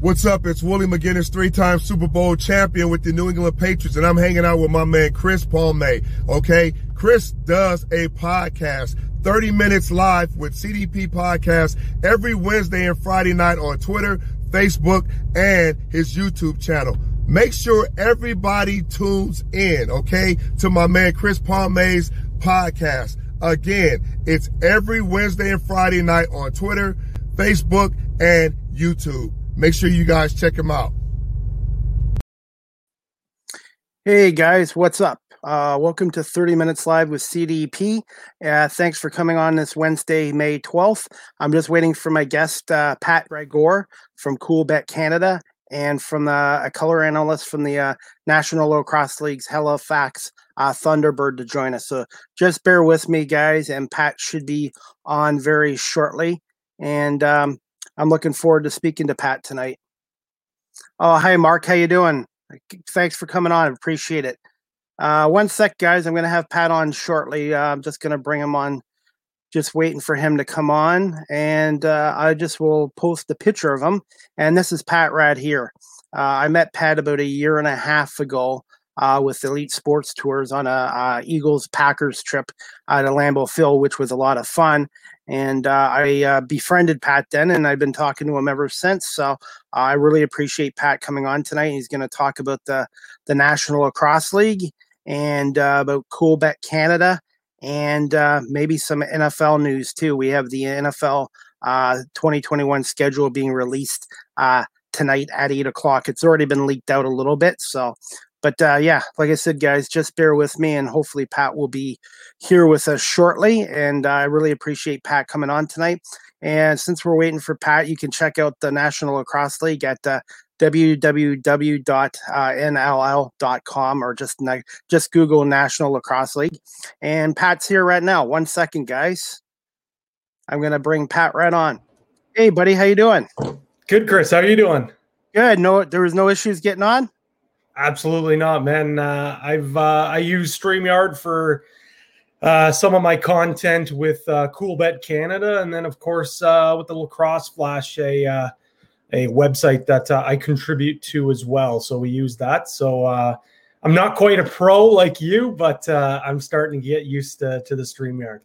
What's up? It's Willie McGinest, three-time Super Bowl champion with the New England Patriots, and I'm hanging out with my man Chris Palme. Okay, Chris does a podcast, 30 minutes live with CDP Podcast every Wednesday and Friday night on Twitter, Facebook, and his YouTube channel. Make sure everybody tunes in, okay, to my man Chris Palme's podcast. Again, it's every Wednesday and Friday night on Twitter, Facebook, and YouTube. Make sure you guys check him out. Hey guys, what's up? Uh, welcome to 30 Minutes Live with CDP. Uh, thanks for coming on this Wednesday, May 12th. I'm just waiting for my guest, uh, Pat Gregor from Coolbet Canada, and from a color analyst from the uh, National Lacrosse League's Halifax uh, Thunderbird to join us. So just bear with me, guys, and Pat should be on very shortly. And um, I'm looking forward to speaking to Pat tonight. Oh, hi, Mark. How you doing? Thanks for coming on. Appreciate it. Uh, one sec, guys. I'm going to have Pat on shortly. Uh, I'm just going to bring him on. Just waiting for him to come on, and uh, I just will post a picture of him. And this is Pat Rad here. Uh, I met Pat about a year and a half ago uh, with Elite Sports Tours on a, a Eagles Packers trip uh, to Lambeau Field, which was a lot of fun. And uh, I uh, befriended Pat then, and I've been talking to him ever since. So I really appreciate Pat coming on tonight. He's going to talk about the the National Lacrosse League and uh, about Coolbet Canada and uh, maybe some NFL news too. We have the NFL 2021 schedule being released tonight at eight o'clock. It's already been leaked out a little bit, so but uh, yeah, like I said, guys, just bear with me, and hopefully Pat will be here with us shortly. And uh, I really appreciate Pat coming on tonight. And since we're waiting for Pat, you can check out the National Lacrosse League at uh, www.nll.com or just just Google National Lacrosse League. And Pat's here right now. One second, guys. I'm gonna bring Pat right on. Hey, buddy, how you doing? Good, Chris. How are you doing? Good. No, there was no issues getting on. Absolutely not, man. Uh, I've uh, I use Streamyard for uh, some of my content with uh, Coolbet Canada, and then of course uh, with the Lacrosse Flash, a uh, a website that uh, I contribute to as well. So we use that. So uh, I'm not quite a pro like you, but uh, I'm starting to get used to to the Streamyard.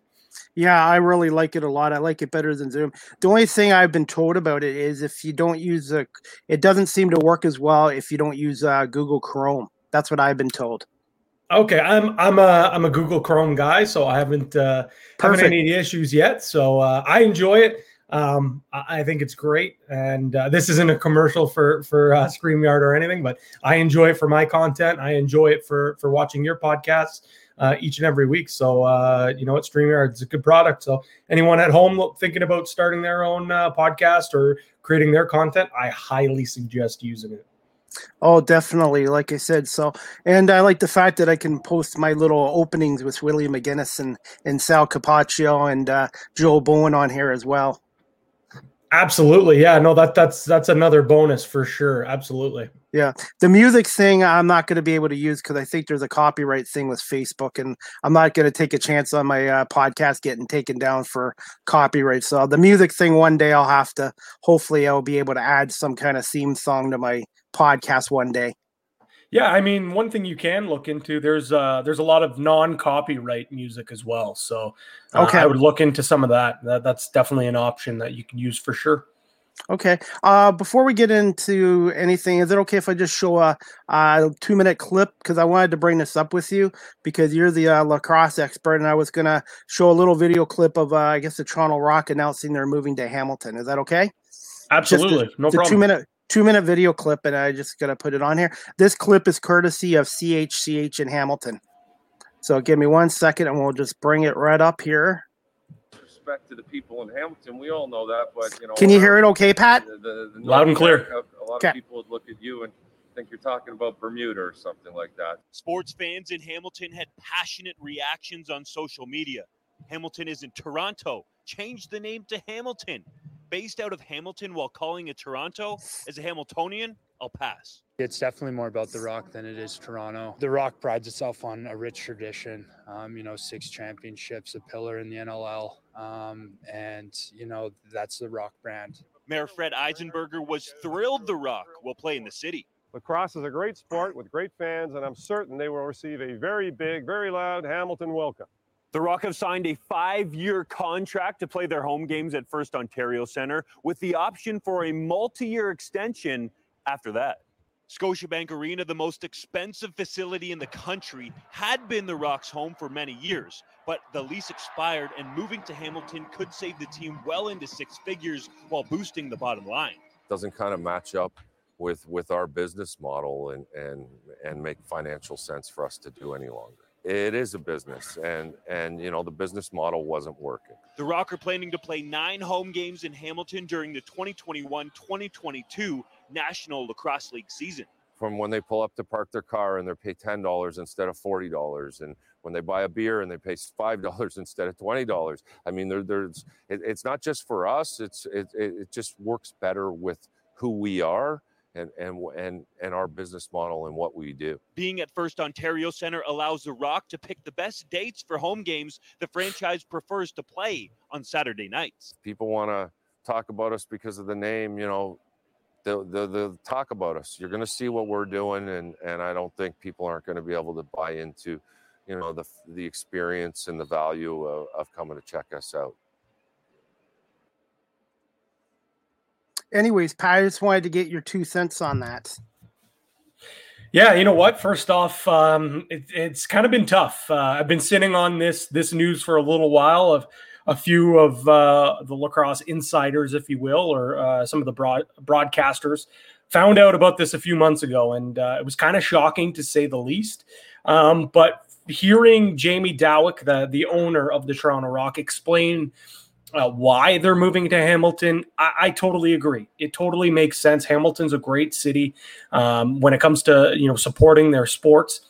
Yeah, I really like it a lot. I like it better than Zoom. The only thing I've been told about it is if you don't use a, it doesn't seem to work as well if you don't use uh, Google Chrome. That's what I've been told. Okay, I'm I'm a I'm a Google Chrome guy, so I haven't uh, haven't any issues yet. So uh, I enjoy it. Um, I think it's great, and uh, this isn't a commercial for for uh, Streamyard or anything, but I enjoy it for my content. I enjoy it for for watching your podcasts uh, each and every week. So uh, you know what, StreamYard it's a good product. So anyone at home thinking about starting their own uh, podcast or creating their content, I highly suggest using it. Oh, definitely. Like I said, so and I like the fact that I can post my little openings with William McGinest and and Sal Capaccio and uh, Joe Bowen on here as well. Absolutely, yeah. No, that that's that's another bonus for sure. Absolutely. Yeah, the music thing I'm not going to be able to use because I think there's a copyright thing with Facebook, and I'm not going to take a chance on my uh, podcast getting taken down for copyright. So the music thing, one day I'll have to. Hopefully, I'll be able to add some kind of theme song to my podcast one day. Yeah, I mean, one thing you can look into there's uh there's a lot of non-copyright music as well. So uh, okay, I would look into some of that. that. That's definitely an option that you can use for sure. Okay. Uh, before we get into anything, is it okay if I just show a, a two minute clip? Because I wanted to bring this up with you because you're the uh, lacrosse expert, and I was going to show a little video clip of, uh, I guess, the Toronto Rock announcing they're moving to Hamilton. Is that okay? Absolutely. A, no problem. Two minute two minute video clip, and I just got to put it on here. This clip is courtesy of CHCH in Hamilton. So give me one second, and we'll just bring it right up here respect to the people in Hamilton. We all know that, but you know. Can you hear it? Okay, Pat. The, the, the Loud and clear. A, lot okay. of people would look at you and think you're talking about Bermuda or something like that. Sports fans in Hamilton had passionate reactions on social media. Hamilton is in Toronto. Change the name to Hamilton. Based out of Hamilton while calling it Toronto, as a Hamiltonian, I'll pass. It's definitely more about The Rock than it is Toronto. The Rock prides itself on a rich tradition. Um, you know, six championships, a pillar in the NLL, um, and you know that's the Rock brand. Mayor Fred Eisenberger was thrilled The Rock will play in the city. Lacrosse is a great sport with great fans, and I'm certain they will receive a very big, very loud Hamilton welcome. The Rock have signed a five year contract to play their home games at First Ontario Centre with the option for a multi year extension after that. Scotiabank Arena, the most expensive facility in the country, had been the Rock's home for many years, but the lease expired and moving to Hamilton could save the team well into six figures while boosting the bottom line. Doesn't kind of match up with with our business model and and and make financial sense for us to do any longer it is a business and and you know the business model wasn't working. The rock are planning to play nine home games in hamilton during the 2021-2022 national lacrosse league season. From when they pull up to park their car and they pay $10 instead of $40 and when they buy a beer and they pay $5 instead of $20 i mean there, there's it, it's not just for us it's it, it just works better with who we are and and and and our business model and what we do. Being at First Ontario Centre allows the Rock to pick the best dates for home games the franchise prefers to play on Saturday nights. People want to talk about us because of the name, you know. They'll, they'll, they'll talk about us. You're going to see what we're doing, and and I don't think people aren't going to be able to buy into, you know, the the experience and the value of, of coming to check us out. Anyways, Pat, I just wanted to get your two cents on that. Yeah, you know what? First off, um, it, it's kind of been tough. Uh, I've been sitting on this this news for a little while. Of a few of uh, the lacrosse insiders, if you will, or uh, some of the broad, broadcasters found out about this a few months ago, and uh, it was kind of shocking to say the least. Um, but hearing Jamie Dawick, the the owner of the Toronto Rock, explain uh, why they're moving to Hamilton, I, I, totally agree. It totally makes sense. Hamilton's a great city um, when it comes to you know supporting their sports.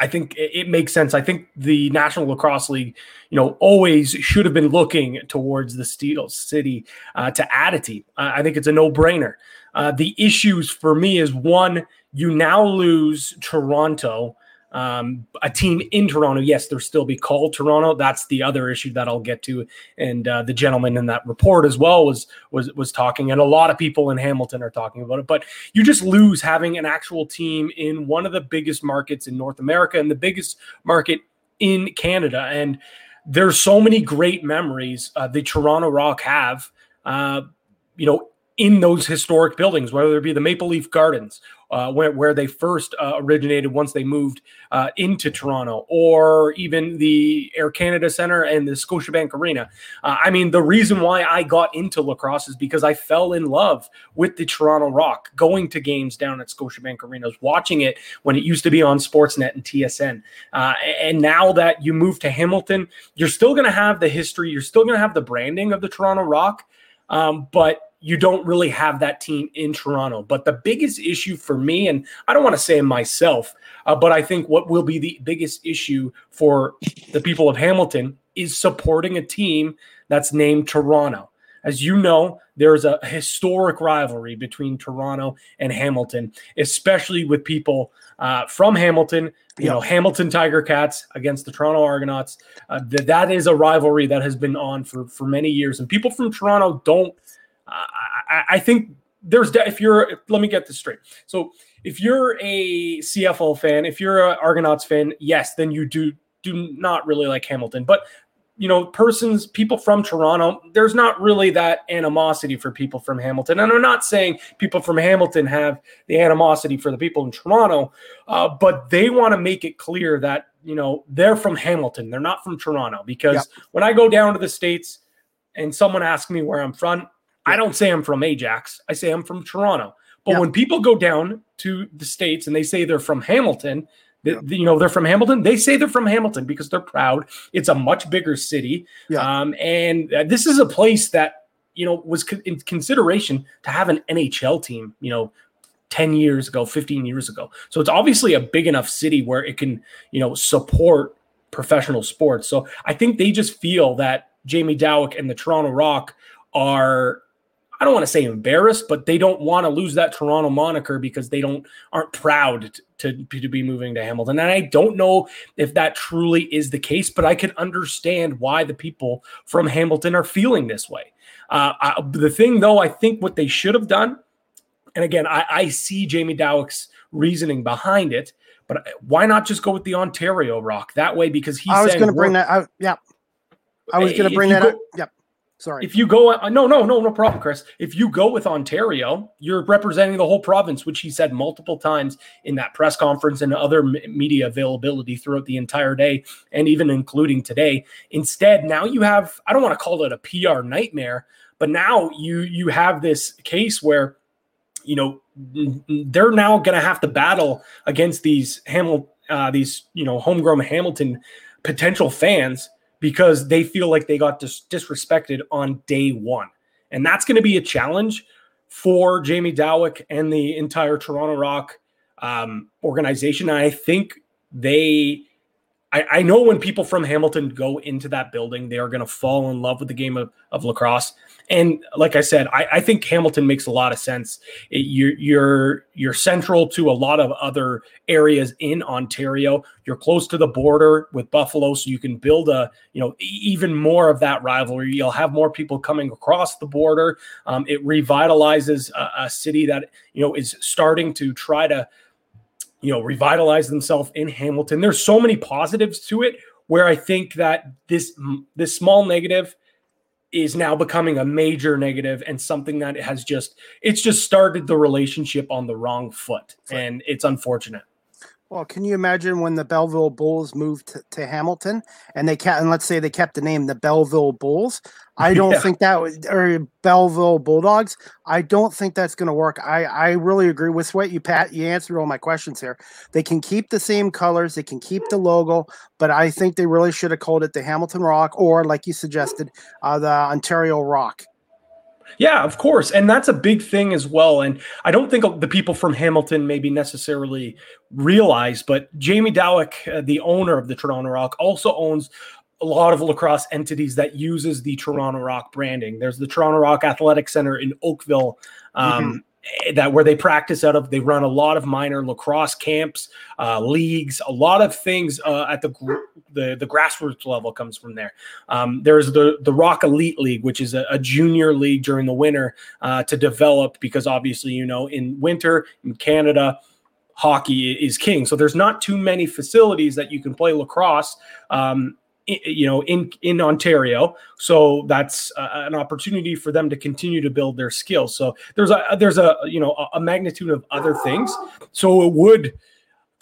I think it, makes sense. I think the National Lacrosse League, you know, always should have been looking towards the Steel City uh, to add a team. I think it's a no-brainer. Uh, the issues for me is one, you now lose Toronto um, a team in Toronto, yes, there still be called Toronto. That's the other issue that I'll get to. And uh, the gentleman in that report as well was was was talking, and a lot of people in Hamilton are talking about it. But you just lose having an actual team in one of the biggest markets in North America and the biggest market in Canada. And there's so many great memories uh, the Toronto Rock have. Uh, you know, in those historic buildings, whether it be the Maple Leaf Gardens, uh, where, where they first uh, originated once they moved uh, into Toronto, or even the Air Canada Center and the Scotiabank Arena. Uh, I mean, the reason why I got into lacrosse is because I fell in love with the Toronto Rock, going to games down at Scotiabank Arenas, watching it when it used to be on Sportsnet and TSN. Uh, and now that you move to Hamilton, you're still going to have the history, you're still going to have the branding of the Toronto Rock. Um, but you don't really have that team in Toronto. But the biggest issue for me, and I don't want to say myself, uh, but I think what will be the biggest issue for the people of Hamilton is supporting a team that's named Toronto. As you know, there's a historic rivalry between Toronto and Hamilton, especially with people uh, from Hamilton. You know, Hamilton Tiger Cats against the Toronto Argonauts. Uh, th- that is a rivalry that has been on for for many years, and people from Toronto don't I, I think there's if you're let me get this straight. So if you're a CFL fan, if you're an Argonauts fan, yes, then you do do not really like Hamilton. But you know, persons, people from Toronto, there's not really that animosity for people from Hamilton. And I'm not saying people from Hamilton have the animosity for the people in Toronto, uh, but they want to make it clear that, you know, they're from Hamilton. They're not from Toronto. Because yep. when I go down to the States and someone asks me where I'm from, I don't say I'm from Ajax. I say I'm from Toronto. But yeah. when people go down to the states and they say they're from Hamilton, you know they're from Hamilton. They say they're from Hamilton because they're proud. It's a much bigger city, yeah. um, and uh, this is a place that you know was co- in consideration to have an NHL team. You know, 10 years ago, 15 years ago. So it's obviously a big enough city where it can, you know, support professional sports. So I think they just feel that Jamie Dawick and the Toronto Rock are I don't want to say embarrassed, but they don't want to lose that Toronto moniker because they don't aren't proud to, to, be moving to Hamilton. And I don't know if that truly is the case, but I can understand why the people from Hamilton are feeling this way. Uh, I, the thing, though, I think what they should have done, and again, I, I see Jamie Dawick's reasoning behind it, but why not just go with the Ontario Rock that way? Because he's I was going to bring that out. Yeah, I was going to bring that go, up. Yep. Sorry. If you go, uh, no, no, no, no problem, Chris. If you go with Ontario, you're representing the whole province, which he said multiple times in that press conference and other media availability throughout the entire day, and even including today. Instead, now you have, I don't want to call it a PR nightmare, but now you you have this case where, you know, they're now going to have to battle against these Hamilton, uh, these you know homegrown Hamilton potential fans because they feel like they got dis- disrespected on day one. And that's going to be a challenge for Jamie Dawick and the entire Toronto Rock um, organization. And I think they, I, I, know when people from Hamilton go into that building, they are going to fall in love with the game of, of lacrosse. And like I said, I, I think Hamilton makes a lot of sense. It, you're you're you're central to a lot of other areas in Ontario. You're close to the border with Buffalo, so you can build a you know even more of that rivalry. You'll have more people coming across the border. Um, it revitalizes a, a city that you know is starting to try to you know revitalize themselves in Hamilton. There's so many positives to it where I think that this this small negative is now becoming a major negative and something that has just it's just started the relationship on the wrong foot and it's unfortunate well, can you imagine when the Belleville Bulls moved to, to Hamilton and they kept, and let's say they kept the name the Belleville Bulls? I don't yeah. think that was, or Belleville Bulldogs. I don't think that's going to work. I, I really agree with what you, Pat. You answered all my questions here. They can keep the same colors, they can keep the logo, but I think they really should have called it the Hamilton Rock or, like you suggested, uh, the Ontario Rock. Yeah, of course. And that's a big thing as well. And I don't think the people from Hamilton maybe necessarily realize, but Jamie Dawick, uh, the owner of the Toronto Rock, also owns a lot of lacrosse entities that uses the Toronto Rock branding. There's the Toronto Rock Athletic Center in Oakville. Um, mm-hmm that where they practice out of. They run a lot of minor lacrosse camps, uh, leagues, a lot of things uh, at the, the the grassroots level comes from there. Um, there's the the Rock Elite League, which is a, a junior league during the winter uh, to develop because obviously you know in winter in Canada hockey is king. So there's not too many facilities that you can play lacrosse. Um, you know in in Ontario. So that's uh, an opportunity for them to continue to build their skills. So there's a there's a you know a magnitude of other things. So it would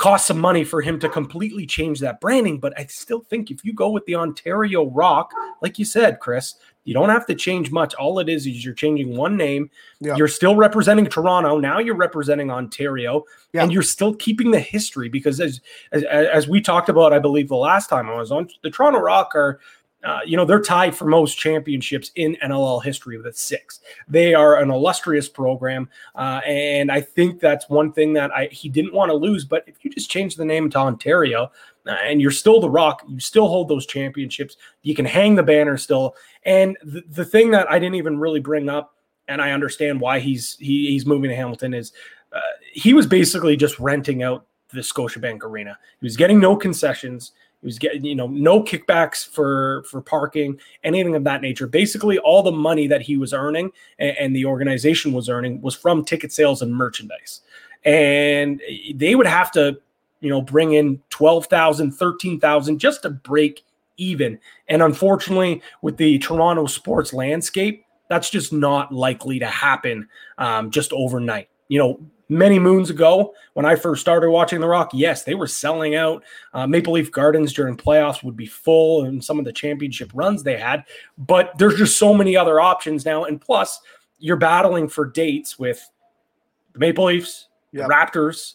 cost some money for him to completely change that branding but I still think if you go with the Ontario Rock like you said Chris you don't have to change much. All it is is you're changing one name. Yeah. You're still representing Toronto. Now you're representing Ontario, yeah. and you're still keeping the history because as, as, as we talked about, I believe the last time I was on, the Toronto Rock are. Uh, you know they're tied for most championships in NLL history with six. They are an illustrious program, uh, and I think that's one thing that I he didn't want to lose. But if you just change the name to Ontario, and you're still the rock you still hold those championships you can hang the banner still and the, the thing that i didn't even really bring up and i understand why he's he, he's moving to hamilton is uh, he was basically just renting out the scotiabank arena he was getting no concessions he was getting you know no kickbacks for for parking anything of that nature basically all the money that he was earning and, and the organization was earning was from ticket sales and merchandise and they would have to you know, bring in 12,000, 13,000 just to break even. And unfortunately, with the Toronto sports landscape, that's just not likely to happen um, just overnight. You know, many moons ago when I first started watching The Rock, yes, they were selling out. Uh, Maple Leaf Gardens during playoffs would be full and some of the championship runs they had. But there's just so many other options now. And plus, you're battling for dates with the Maple Leafs, yep. the Raptors,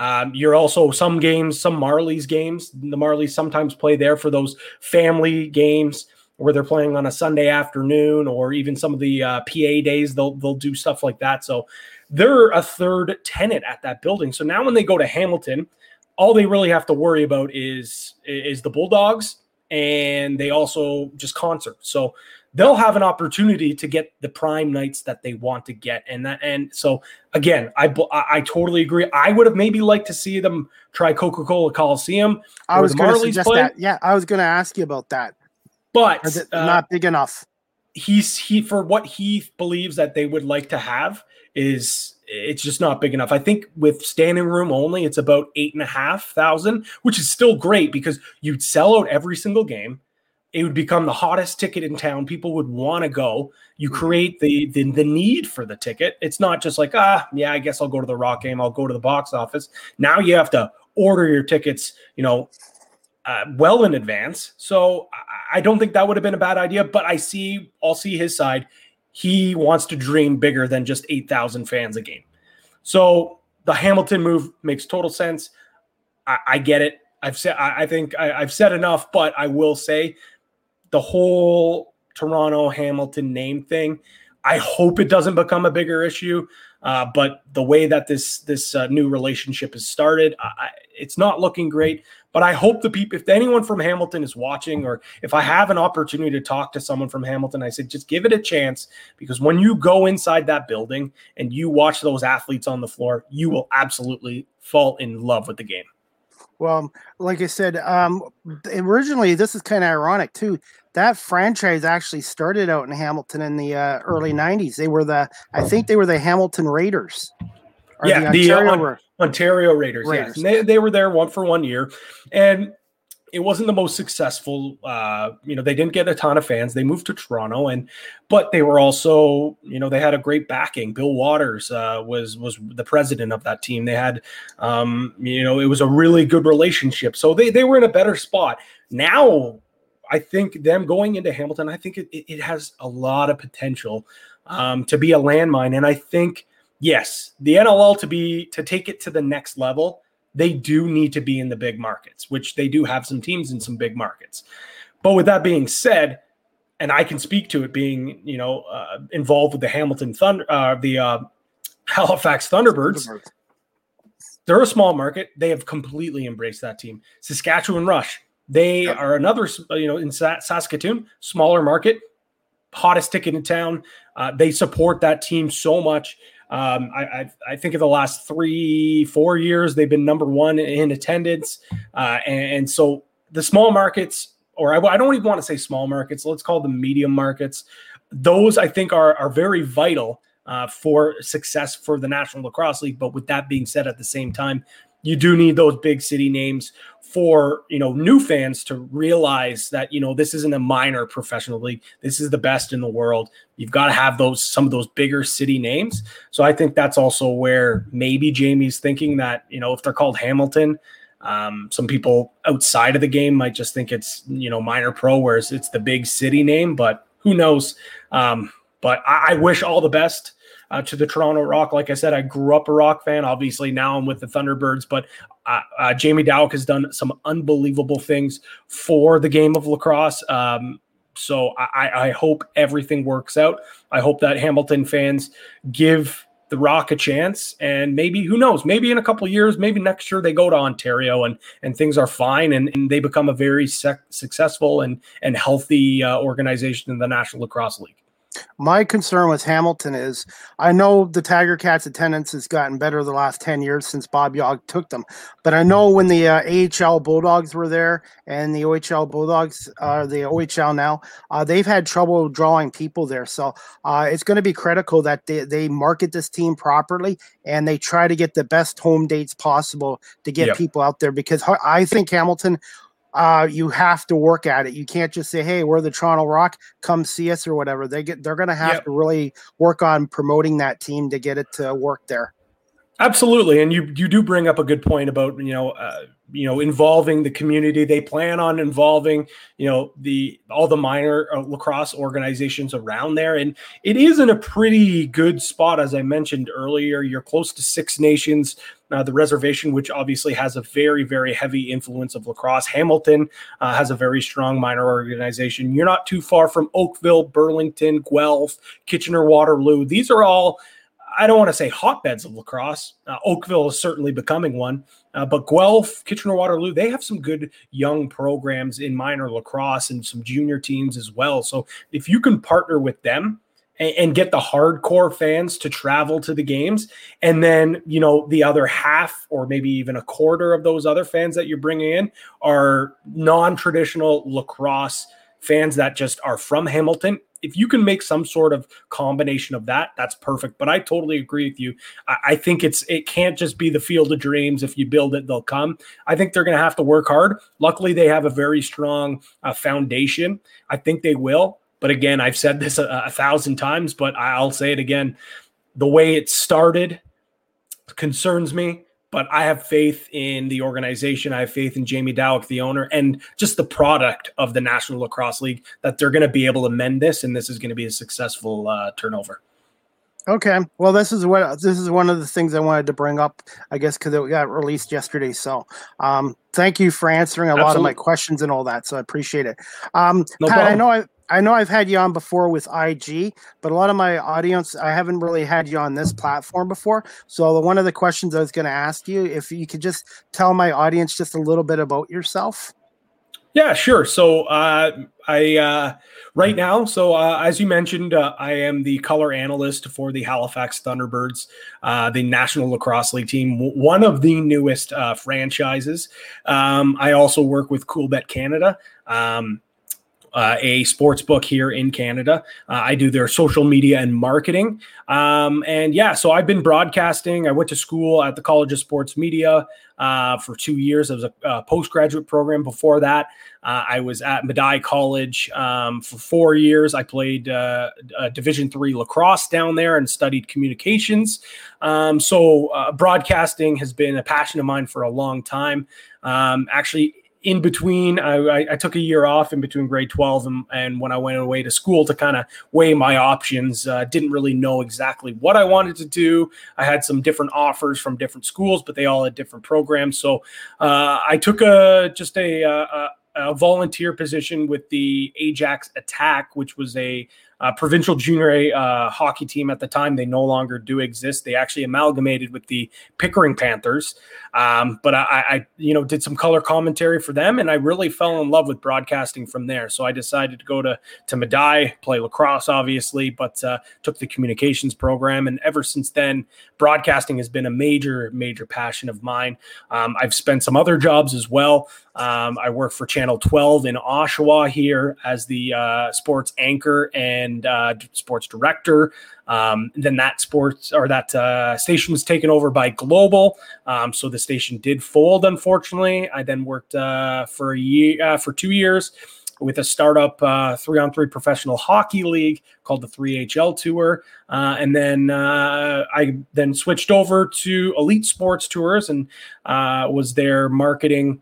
um, you're also some games, some Marlies games. The Marlies sometimes play there for those family games where they're playing on a Sunday afternoon, or even some of the uh, PA days. They'll they'll do stuff like that. So they're a third tenant at that building. So now when they go to Hamilton, all they really have to worry about is is the Bulldogs, and they also just concerts. So they'll have an opportunity to get the prime nights that they want to get and that and so again i i totally agree i would have maybe liked to see them try coca-cola coliseum i was going to suggest play. that yeah i was going to ask you about that but uh, not big enough he's he for what he believes that they would like to have is it's just not big enough. I think with standing room only, it's about eight and a half thousand, which is still great because you'd sell out every single game. It would become the hottest ticket in town. People would want to go. You Mm-hmm. create the, the the need for the ticket. It's not just like ah yeah, I guess I'll go to the Rock game. I'll go to the box office. Now you have to order your tickets. You know, uh, well in advance. So I, I don't think that would have been a bad idea. But I see, I'll see his side. He wants to dream bigger than just eight thousand fans a game. So the Hamilton move makes total sense. I, I get it. I've said, I, I think I, I've said enough, but I will say the whole Toronto Hamilton name thing. I hope it doesn't become a bigger issue. Uh, but the way that this this uh, new relationship has started, I, it's not looking great. But I hope the people, if anyone from Hamilton is watching, or if I have an opportunity to talk to someone from Hamilton, I said just give it a chance because when you go inside that building and you watch those athletes on the floor, you will absolutely fall in love with the game. Well, like I said, um, originally this is kind of ironic too. That franchise actually started out in Hamilton in the uh, early '90s. They were the, I think they were the Hamilton Raiders. yeah, the, Ontario uh, Ra- Ontario Raiders. Raiders. Yes, And they, they were there one for one year, and it wasn't the most successful. Uh, you know, they didn't get a ton of fans. They moved to Toronto, and but they were also, you know, they had a great backing. Bill Waters uh, was was the president of that team. They had, um, you know, it was a really good relationship. So they they were in a better spot now. I think them going into Hamilton, I think it, it, it has a lot of potential um, to be a landmine, and I think yes, the NLL to be to take it to the next level, they do need to be in the big markets, which they do have some teams in some big markets. But with that being said, and I can speak to it being you know uh, involved with the Hamilton Thunder, uh, the uh, Halifax Thunderbirds. They're a small market. They have completely embraced that team. Saskatchewan Rush. They are another, you know, in Saskatoon, smaller market, hottest ticket in town. Uh, they support that team so much. Um, I, I, I think in the last three, four years, they've been number one in attendance. Uh, and, and so the small markets, or I, I don't even want to say small markets, let's call them medium markets. Those I think are, are very vital uh, for success for the National Lacrosse League. But with that being said, at the same time, you do need those big city names for you know new fans to realize that you know this isn't a minor professional league. This is the best in the world. You've got to have those some of those bigger city names. So i think that's also where maybe jamie's thinking that you know if they're called hamilton um, some people outside of the game might just think it's you know minor pro whereas it's the big city name but who knows? Um, but I, I wish all the best uh, to the Toronto Rock. Like I said, I grew up a Rock fan. Obviously, now I'm with the Thunderbirds, but uh, uh, Jamie Dawick has done some unbelievable things for the game of lacrosse. Um, so I, I hope everything works out. I hope that Hamilton fans give the Rock a chance, and maybe who knows? Maybe in a couple years, maybe next year they go to Ontario and and things are fine, and, and they become a very sec- successful and and healthy uh, organization in the National Lacrosse League. My concern with Hamilton is I know the Tiger Cats attendance has gotten better the last 10 years since Bob Young took them. But I know when the uh, AHL Bulldogs were there and the OHL Bulldogs, uh, the OHL now, uh, they've had trouble drawing people there. So uh, it's going to be critical that they, they market this team properly and they try to get the best home dates possible to get Yep. people out there because I think Hamilton uh, you have to work at it. You can't just say, "Hey, we're the Toronto Rock, come see us" or whatever. They get they're going to have Yep. to really work on promoting that team to get it to work there. Absolutely, and you you do bring up a good point about you know uh, you know involving the community. They plan on involving you know the all the minor uh, lacrosse organizations around there, and it is in a pretty good spot as I mentioned earlier. You're close to Six Nations, uh, the reservation, which obviously has a very very heavy influence of lacrosse. Hamilton uh, has a very strong minor organization. You're not too far from Oakville, Burlington, Guelph, Kitchener, Waterloo. These are all I don't want to say hotbeds of lacrosse. Uh, Oakville is certainly becoming one, uh, but Guelph, Kitchener Waterloo, they have some good young programs in minor lacrosse and some junior teams as well. So if you can partner with them and, and get the hardcore fans to travel to the games, and then you know the other half or maybe even a quarter of those other fans that you're bringing in are non-traditional lacrosse fans that just are from Hamilton if you can make some sort of combination of that, that's perfect. But I totally agree with you. I, I think it's it can't just be the field of dreams. If you build it, they'll come. I think they're going to have to work hard. Luckily, they have a very strong uh, foundation. I think they will. But again, I've said this a, a thousand times, but I'll say it again. The way it started concerns me but I have faith in the organization. I have faith in Jamie Dawick, the owner, and just the product of the National Lacrosse League that they're going to be able to mend this, and this is going to be a successful uh, turnover. Okay, well, this is what this is one of the things I wanted to bring up, I guess, because it got released yesterday. So, um, thank you for answering a Absolutely. lot of my questions and all that. So I appreciate it. Um, no Pat, problem. I know I I know I've had you on before with IG, but a lot of my audience, I haven't really had you on this platform before. So the, one of the questions I was going to ask you, if you could just tell my audience just a little bit about yourself. Yeah, sure. So uh, I uh, right now, so uh, as you mentioned, uh, I am the color analyst for the Halifax Thunderbirds, uh, the National Lacrosse League team, one of the newest uh, franchises. Um, I also work with Coolbet Canada. Um, uh, a sports book here in Canada. Uh, I do their social media and marketing. Um, and yeah, so I've been broadcasting. I went to school at the College of Sports Media uh, for two years. I was a, a postgraduate program before that. Uh, I was at Medaille College um, for four years. I played uh, Division three lacrosse down there and studied communications. Um, so uh, broadcasting has been a passion of mine for a long time. Um, actually, in between, I, I, took a year off in between grade 12 and, and when I went away to school to kind of weigh my options. Uh, didn't really know exactly what I wanted to do. I had some different offers from different schools, but they all had different programs. So uh, I took a just a, a, a volunteer position with the Ajax Attack, which was a uh, provincial junior A uh, hockey team at the time. They no longer do exist. They actually amalgamated with the Pickering Panthers. Um, but I, I, you know, did some color commentary for them, and I really fell in love with broadcasting from there. So I decided to go to to Medaille, play lacrosse, obviously, but uh, took the communications program, and ever since then, broadcasting has been a major, major passion of mine. Um, I've spent some other jobs as well. Um, I work for Channel 12 in Oshawa here as the uh, sports anchor and uh, sports director. Um, then that sports or that uh, station was taken over by Global, um, so the station did fold. Unfortunately, I then worked uh, for a year uh, for two years with a startup three on three professional hockey league called the 3HL Tour. Uh, and then uh, I then switched over to Elite Sports Tours and uh, was their marketing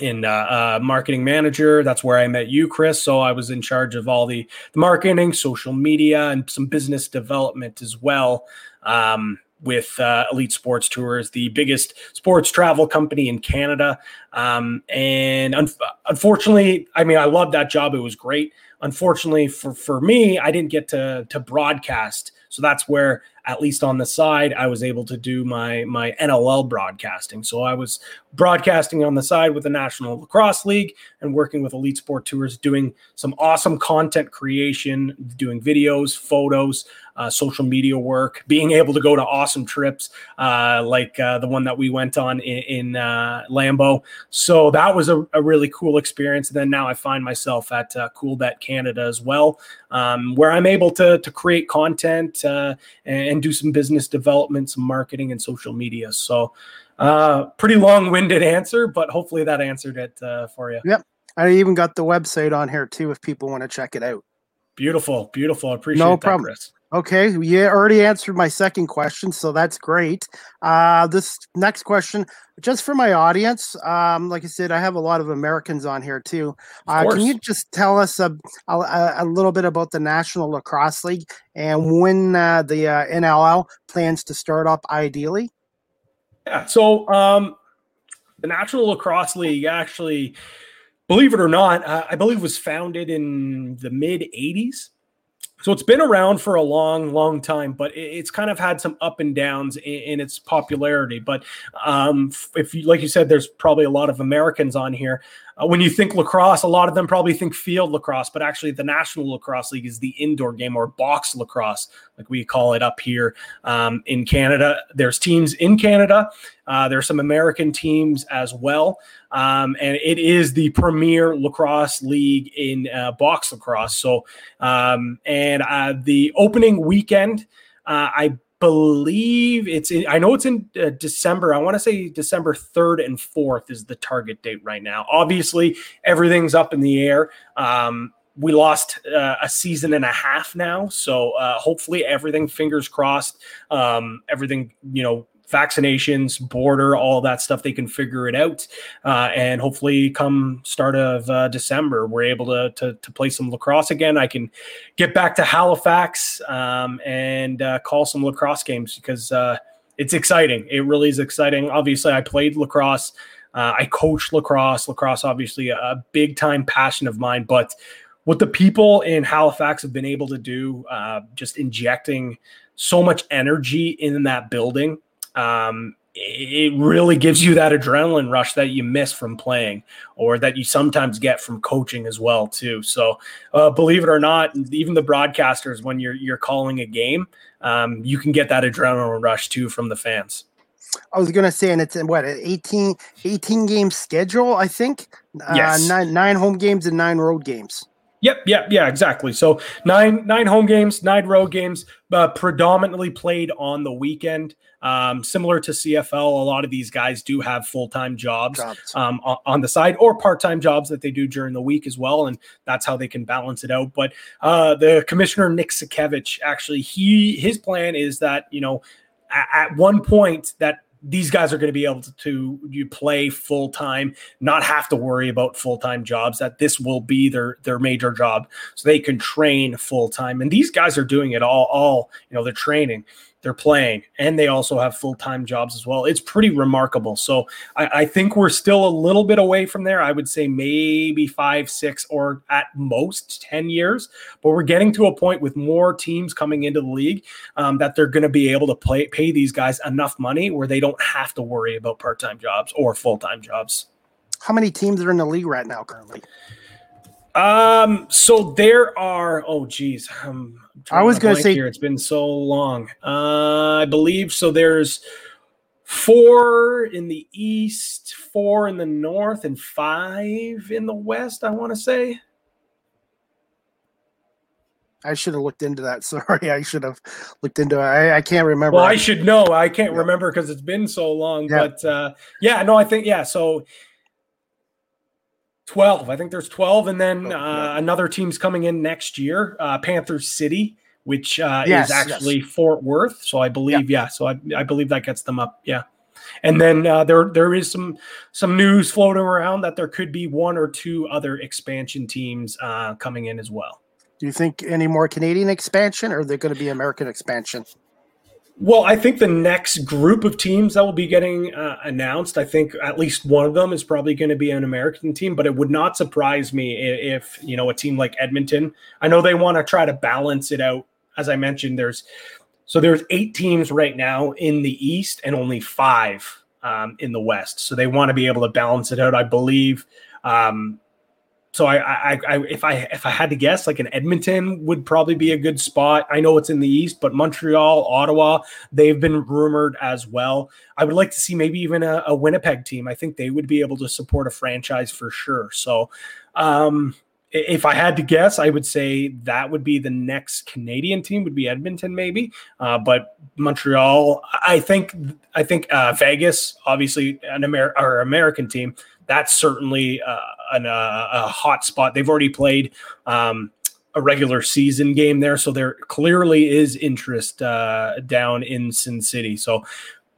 in uh, uh, marketing manager. That's where I met you, Chris. So I was in charge of all the, the marketing, social media, and some business development as well. Um, with uh, Elite Sports Tours, the biggest sports travel company in Canada. Um, and un- unfortunately, I mean, I loved that job. It was great. Unfortunately for, for me, I didn't get to, to broadcast. So that's where at least on the side, I was able to do my my NLL broadcasting. So I was broadcasting on the side with the National Lacrosse League and working with Elite Sport Tours, doing some awesome content creation, doing videos, photos, uh, social media work, being able to go to awesome trips uh, like uh, the one that we went on in, in uh, Lambeau. So that was a, a, really cool experience. And then now I find myself at uh, Coolbet Canada as well, um, where I'm able to, to create content uh, and and do some business development, some marketing, and social media. So, uh, pretty long winded answer, but hopefully that answered it uh, for you. Yep. I even got the website on here too if people want to check it out. Beautiful. Beautiful. I appreciate no that, problem. Chris. Okay, you already answered my second question, so that's great. Uh, this next question, just for my audience, um, like I said, I have a lot of Americans on here too. Uh, can you just tell us a, a, a, little bit about the National Lacrosse League and when uh, the uh, NLL plans to start up ideally? Yeah, so um, the National Lacrosse League actually, believe it or not, uh, I believe was founded in the mid 80s so it's been around for a long, long time, but it's kind of had some up and downs in, its popularity. But um, if you, like you said, there's probably a lot of Americans on here. Uh, when you think lacrosse, a lot of them probably think field lacrosse, but actually the National Lacrosse League is the indoor game or box lacrosse, like we call it up here um, in Canada. There's teams in Canada. Uh, there are some American teams as well. Um, and it is the premier lacrosse league in uh, box lacrosse. So, um, and uh, the opening weekend, uh, I believe it's in, I know it's in uh, December. I want to say December 3rd and 4th is the target date right now. Obviously, everything's up in the air. Um, we lost uh, a season and a half now, so uh, hopefully everything, fingers crossed, um, everything you know vaccinations, border, all that stuff, they can figure it out. Uh, and hopefully, come start of uh, December, we're able to, to, to play some lacrosse again. I can get back to Halifax um, and uh, call some lacrosse games because uh, it's exciting. It really is exciting. Obviously, I played lacrosse. Uh, I coach lacrosse. Lacrosse, obviously, a, a big time passion of mine, but what the people in Halifax have been able to do, uh, just injecting so much energy in that building um, it really gives you that adrenaline rush that you miss from playing or that you sometimes get from coaching as well too so uh, believe it or not even the broadcasters when you're you're calling a game um, you can get that adrenaline rush too from the fans I was gonna say, and it's what an 18, 18 game schedule, I think. Uh, yes. nine nine home games and nine road games. Yep, yep, yeah, exactly. So nine nine home games, nine road games, uh, predominantly played on the weekend. Um, similar to CFL, a lot of these guys do have full time jobs, jobs. Um, on the side or part time jobs that they do during the week as well, and that's how they can balance it out. But uh, the commissioner Nick Sakiewicz actually he his plan is that you know at, at one point that these guys are going to be able to, to you play full time, not have to worry about full time jobs. That this will be their their major job, so they can train full time. And these guys are doing it all. All you know, they're training they're playing, and they also have full time jobs as well. It's pretty remarkable. So I, I, think we're still a little bit away from there. I would say maybe five, six, or at most 10 years, but we're getting to a point with more teams coming into the league um, that they're going to be able to play, pay these guys enough money where they don't have to worry about part time jobs or full time jobs. How many teams are in the league right now currently? Um, so there are, oh geez, um, I was going to say here. It's been so long. Uh, I believe so. There's four in the east, four in the north, and five in the west. I want to say. I should have looked into that. Sorry, I should have looked into it. I, I can't remember. Well, I should know. I can't yeah. remember because it's been so long. Yeah. But uh, yeah, no, I think yeah. So 12. I think there's 12. And then oh, uh, another team's coming in next year, uh, Panthers City, which uh, yes, is actually yes. Fort Worth. So I believe, yeah. yeah. So I, I believe that gets them up. Yeah. And then uh, there there is some some news floating around that there could be one or two other expansion teams uh, coming in as well. Do you think any more Canadian expansion, or are they going to be American expansion? Well, I think the next group of teams that will be getting uh, announced, I think at least one of them is probably going to be an American team, but it would not surprise me if, you know, a team like Edmonton, I know they want to try to balance it out. As I mentioned, there's so there's eight teams right now in the East and only five um, in the West. So they want to be able to balance it out. I believe um, so I, I, I, if I, if I had to guess, like an Edmonton would probably be a good spot. I know it's in the East, but Montreal, Ottawa, they've been rumored as well. I would like to see maybe even a, a Winnipeg team. I think they would be able to support a franchise for sure. So, um, if I had to guess, I would say that would be the next Canadian team would be Edmonton, maybe. Uh, but Montreal, I think, I think uh, Vegas, obviously an Amer- or American team that's certainly uh, an, uh, a hot spot. They've already played um, a regular season game there, so there clearly is interest uh, down in Sin City. So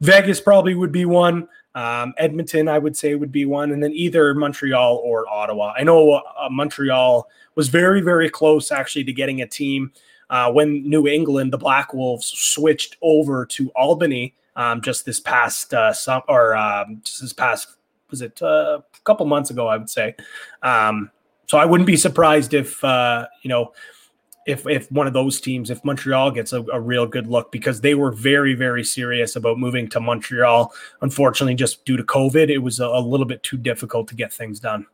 Vegas probably would be one. Um, Edmonton, I would say, would be one, and then either Montreal or Ottawa. I know uh, Montreal was very, very close actually to getting a team uh, when New England, the Black Wolves, switched over to Albany um, just this past uh, summer or um, just this past was it uh, a couple months ago, I would say. Um, so I wouldn't be surprised if uh, you know if if one of those teams, if Montreal gets a, a, real good look, because they were very very serious about moving to Montreal. Unfortunately, just due to COVID, it was a, a little bit too difficult to get things done.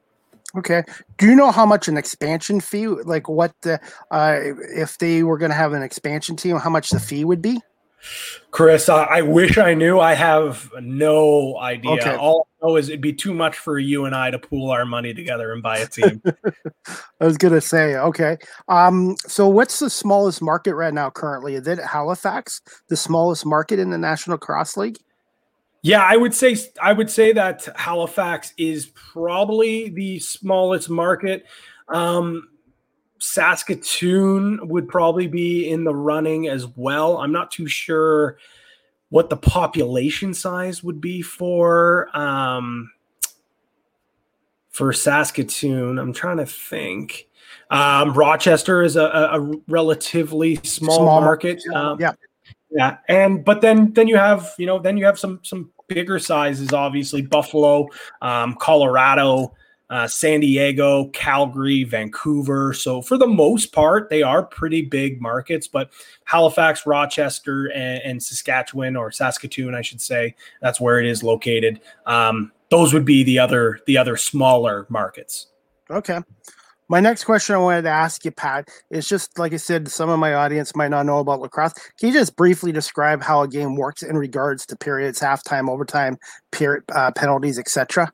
Okay. Do you know how much an expansion fee, like what the, uh, if they were going to have an expansion team, how much the fee would be? Chris, I, I wish I knew. I have no idea. Okay. All Know is it'd be too much for you and I to pool our money together and buy a team. I was gonna say, okay. Um, so what's the smallest market right now currently? Is it Halifax, the smallest market in the National Lacrosse League? Yeah, I would say I would say that Halifax is probably the smallest market. Um, Saskatoon would probably be in the running as well. I'm not too sure what the population size would be for um, for Saskatoon. I'm trying to think. Um, Rochester is a, a relatively small, small market. Um, yeah, yeah, and but then then you have you know then you have some some bigger sizes, obviously Buffalo, um, Colorado, uh, San Diego, Calgary, Vancouver. So for the most part, they are pretty big markets. But Halifax, Rochester, and, and Saskatchewan or Saskatoon, I should say, that's where it is located. Um, those would be the other the other smaller markets. Okay. My next question I wanted to ask you, Pat, is just like I said, some of my audience might not know about lacrosse. Can you just briefly describe how a game works in regards to periods, halftime, overtime, period, uh, penalties, etc.?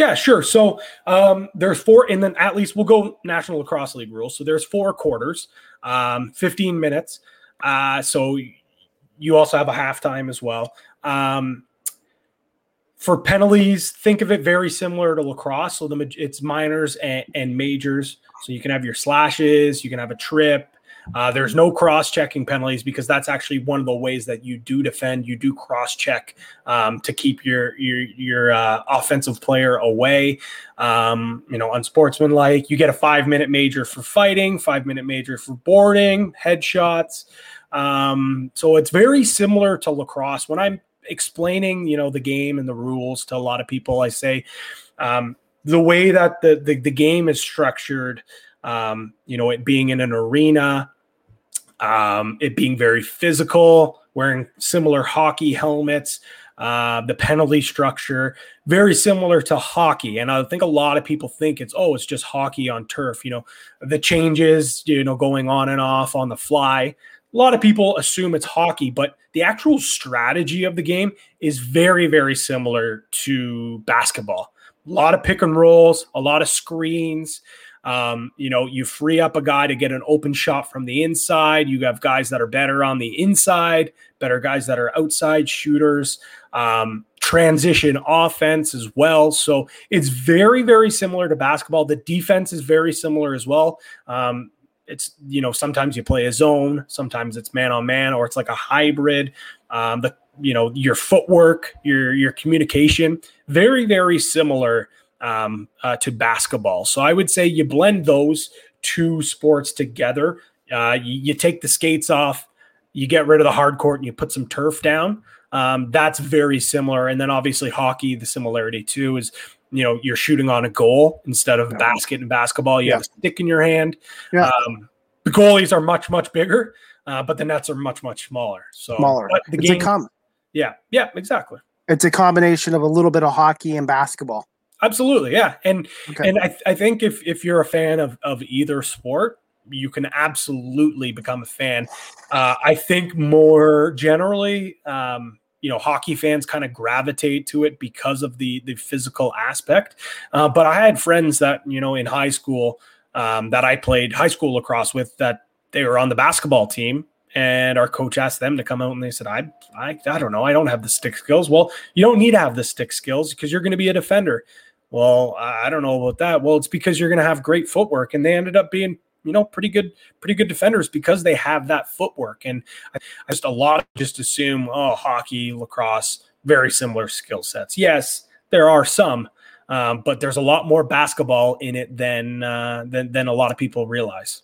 Yeah, sure. So um, there's four, and then at least we'll go National Lacrosse League rules. So there's four quarters, um, 15 minutes. Uh, so you also have a halftime as well. Um, for penalties, think of it very similar to lacrosse. So the it's minors and, and majors. So you can have your slashes, you can have a trip. Uh, there's no cross-checking penalties because that's actually one of the ways that you do defend. You do cross-check um, to keep your your your uh, offensive player away. Um, you know, unsportsmanlike. You get a five-minute major for fighting, five-minute major for boarding, headshots. Um, so it's very similar to lacrosse. When I'm explaining, you know, the game and the rules to a lot of people, I say um, the way that the, the, the game is structured, um, you know, it being in an arena, um, it being very physical, wearing similar hockey helmets, uh, the penalty structure, very similar to hockey. And I think a lot of people think it's, oh, it's just hockey on turf. You know, the changes, you know, going on and off on the fly a lot of people assume it's hockey, but the actual strategy of the game is very, very similar to basketball. A lot of pick and rolls, a lot of screens. Um, you know, you free up a guy to get an open shot from the inside. You have guys that are better on the inside, better guys that are outside shooters. Um, transition offense as well. So it's very, very similar to basketball. The defense is very similar as well. Um, it's you know sometimes you play a zone, sometimes it's man on man, or it's like a hybrid. Um, the you know your footwork, your your communication, very very similar um, uh, to basketball. So I would say you blend those two sports together. Uh, you, you, take the skates off, you get rid of the hard court, and you put some turf down. Um, that's very similar. And then obviously hockey, the similarity too is you know you're shooting on a goal instead of yeah. basket and basketball. You yeah. have a stick in your hand. Yeah. Um, the goalies are much much bigger, uh, but the nets are much much smaller. So smaller. the it's game, a com- yeah, yeah, exactly. It's a combination of a little bit of hockey and basketball. Absolutely, yeah, and okay. and I, I think if if you're a fan of of either sport, you can absolutely become a fan. Uh, I think more generally, um, you know hockey fans kind of gravitate to it because of the the physical aspect uh, but i had friends that you know in high school um, that i played high school lacrosse with that they were on the basketball team and our coach asked them to come out and they said i i, I don't know i don't have the stick skills well you don't need to have the stick skills because you're going to be a defender well i don't know about that. Well it's because you're going to have great footwork and they ended up being you know pretty good pretty good defenders because they have that footwork. And I, just a lot just assume oh hockey lacrosse very similar skill sets. Yes there are some um, but there's a lot more basketball in it than uh, than than a lot of people realize.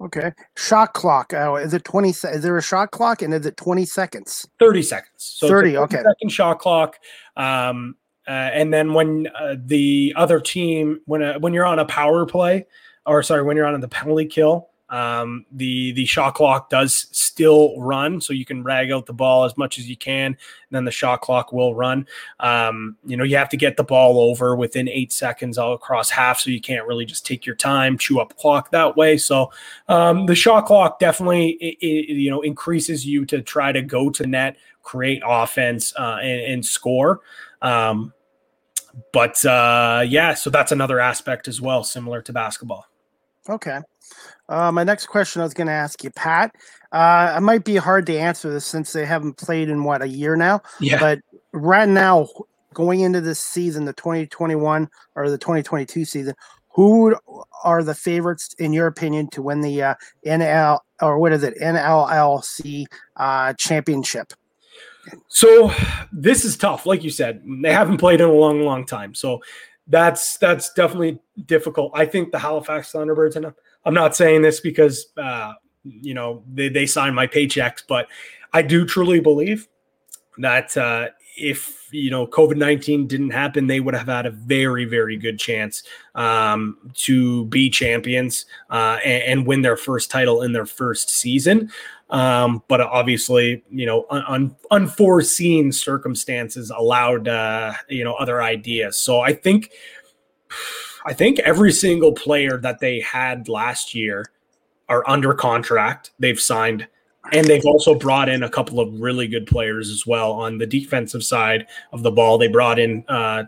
Okay. Shot clock. Oh, is it 20 is there a shot clock and is it 20 seconds? 30 seconds. So 30 okay. second shot clock. Um, uh, and then when uh, the other team when uh, when you're on a power play or sorry, when you're on the penalty kill, Um, the the shot clock does still run, so you can rag out the ball as much as you can. And then the shot clock will run. Um, you know, you have to get the ball over within eight seconds all across half, so you can't really just take your time, chew up clock that way. So um, the shot clock definitely it, it, you know increases you to try to go to net, create offense, uh, and, and, score. Um, but uh, yeah, so that's another aspect as well, similar to basketball. Okay. Uh, my next question I was going to ask you, Pat. Uh, it might be hard to answer this since they haven't played in what a year now. Yeah. But right now, going into this season, the 2021 or the 2022 season, who are the favorites in your opinion to win the uh, NL or what is it NLLC uh, championship? So this is tough, like you said. They haven't played in a long, long time, so that's that's definitely difficult. I think the Halifax Thunderbirds, and I'm not saying this because uh, you know they they sign my paychecks, but I do truly believe that uh, if you know COVID nineteen didn't happen, they would have had a very very good chance um, to be champions uh, and, and, win their first title in their first season. Um, but obviously, you know, un- unforeseen circumstances allowed uh, you know other ideas. So I think I think every single player that they had last year are under contract. They've signed and they've also brought in a couple of really good players as well on the defensive side of the ball. They brought in uh,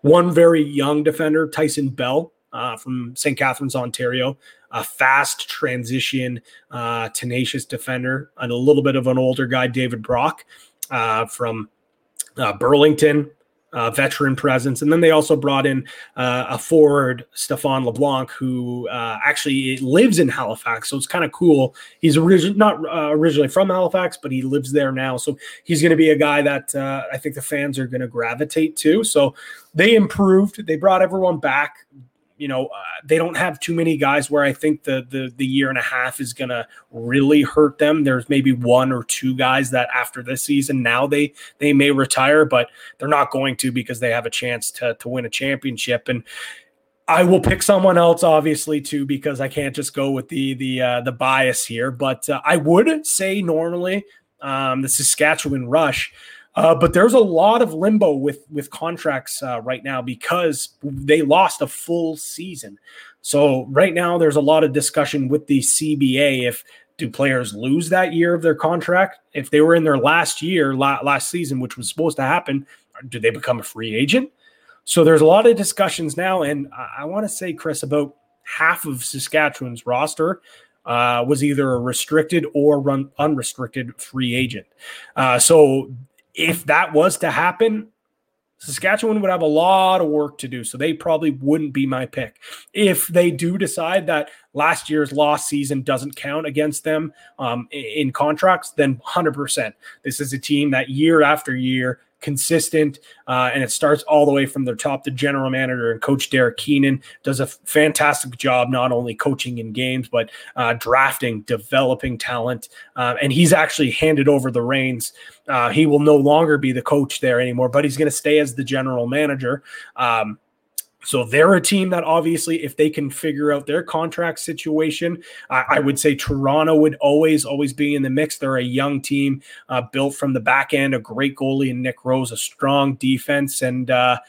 one very young defender, Tyson Bell uh, from St. Catharines, Ontario, a fast transition, uh, tenacious defender, and a little bit of an older guy, David Brock uh, from uh, Burlington, veteran presence. And then they also brought in uh, a forward, Stefan LeBlanc, who uh, actually lives in Halifax. So it's kind of cool. He's origi- not originally from Halifax, but he lives there now. So he's going to be a guy that I think the fans are going to gravitate to. So they improved. They brought everyone back you know, uh, they don't have too many guys where I think the the the year and a half is going to really hurt them. There's maybe one or two guys that after this season now they they may retire, but they're not going to because they have a chance to to win a championship and I will pick someone else, obviously, too, because I can't just go with the the uh, the bias here. But uh, I would say normally um, the Saskatchewan Rush uh, but there's a lot of limbo with with contracts uh, right now because they lost a full season. So right now there's a lot of discussion with the CBA if do players lose that year of their contract? If they were in their last year last season which was supposed to happen do they become a free agent? So there's a lot of discussions now and i, I want to say chris about half of saskatchewan's roster uh, was either a restricted or run unrestricted free agent. Uh, so if that was to happen, Saskatchewan would have a lot of work to do. So they probably wouldn't be my pick. If they do decide that last year's lost season doesn't count against them um, in contracts, then 100%. This is a team that year after year consistent, uh, and it starts all the way from the top. The general manager and coach Derek Keenan does a fantastic job, not only coaching in games but uh, drafting, developing talent, uh, and he's actually handed over the reins. Uh, he will no longer be the coach there anymore, but he's going to stay as the general manager. Um, so they're a team that obviously, if they can figure out their contract situation, I, I, would say Toronto would always, always be in the mix. They're a young team uh, built from the back end, a great goalie and Nick Rose, a strong defense, and uh,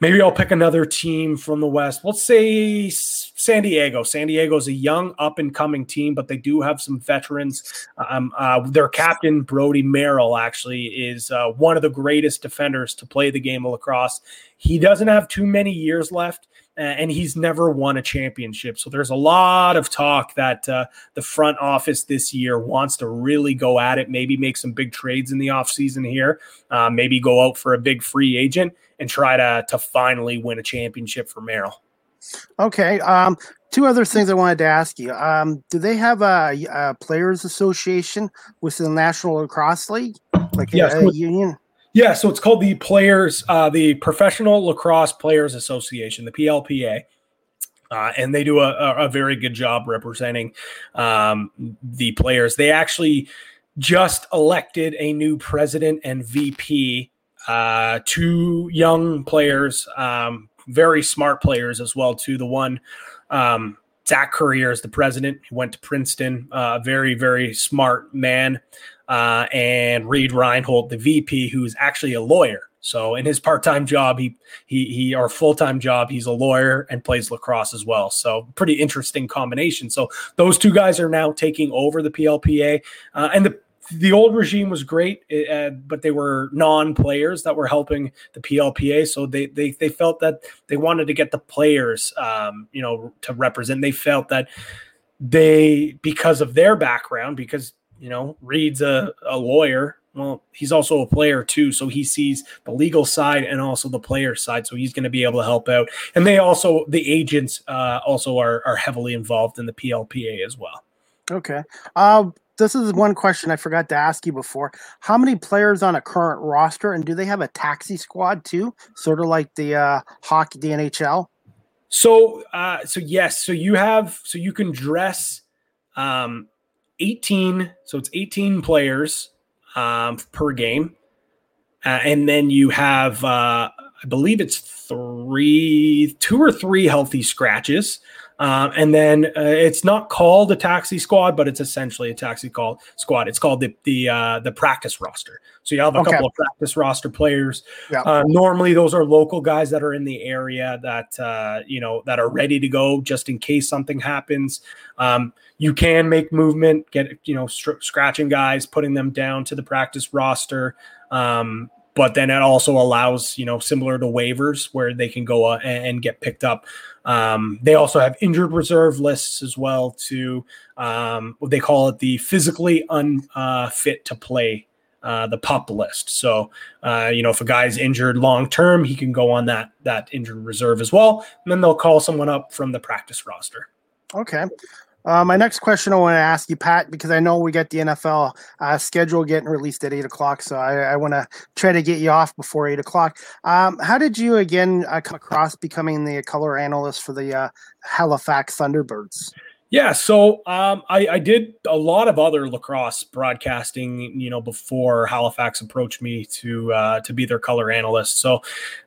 maybe I'll pick another team from the West. Let's say San Diego. San Diego is a young, up and coming team, but they do have some veterans. Um, uh, their captain, Brody Merrill, actually is uh, one of the greatest defenders to play the game of lacrosse. He doesn't have too many years left. and he's never won a championship. So there's a lot of talk that uh, the front office this year wants to really go at it, maybe make some big trades in the offseason here, uh, maybe go out for a big free agent and try to to finally win a championship for Merrill. Okay. Um, two other things I wanted to ask you. Um, do they have a, a players association with the National Lacrosse League, like yes, a, a union? Yeah, so it's called the Players, uh, the Professional Lacrosse Players Association, the PLPA. Uh, and they do a, a, very good job representing um, the players. They actually just elected a new president and VP uh, two young players, um, very smart players as well. To the one um, Zach Currier is the president. He went to Princeton, a uh, very, very smart man. Uh, and Reid Reinholdt, the VP, who's actually a lawyer. So in his part-time job, he he he or full-time job, he's a lawyer and plays lacrosse as well. So pretty interesting combination. So those two guys are now taking over the PLPA, uh, and the the old regime was great, uh, but they were non-players that were helping the PLPA. So they they they felt that they wanted to get the players, um, you know, to represent. They felt that they because of their background, because you know Reid's a, a lawyer. Well, he's also a player too, so he sees the legal side and also the player side. So he's going to be able to help out. And they also the agents uh, also are are heavily involved in the PLPA as well. Okay. Uh, this is one question I forgot to ask you before. How many players on a current roster, and do they have a taxi squad too, sort of like the uh, hockey, the NHL? So, uh, so yes, so you have, so you can dress um, 18, so it's 18 players um, per game, uh, and then you have, uh, I believe it's three, two or three healthy scratches. Um, and then uh, it's not called a taxi squad, but it's essentially a taxi call squad. It's called the the uh, the practice roster. So you have a okay. couple of practice roster players. Yeah. Uh, normally, those are local guys that are in the area that uh, you know that are ready to go just in case something happens. Um, you can make movement, get you know str- scratching guys, putting them down to the practice roster. Um, but then it also allows you know similar to waivers where they can go uh, and, get picked up um, they also have injured reserve lists as well to um, what they call it the physically unfit uh, to play uh, the pup list. So, uh, you know, if a guy's injured long term, he can go on that that injured reserve as well, and then they'll call someone up from the practice roster. Okay. Uh, my next question I want to ask you, Pat, because I know we got the NFL uh, schedule getting released at eight o'clock, so I, I want to try to get you off before eight o'clock. Um, how did you again uh, come across becoming the color analyst for the uh, Halifax Thunderbirds? Yeah, so um, I, I, did a lot of other lacrosse broadcasting, you know, before Halifax approached me to uh, to be their color analyst. So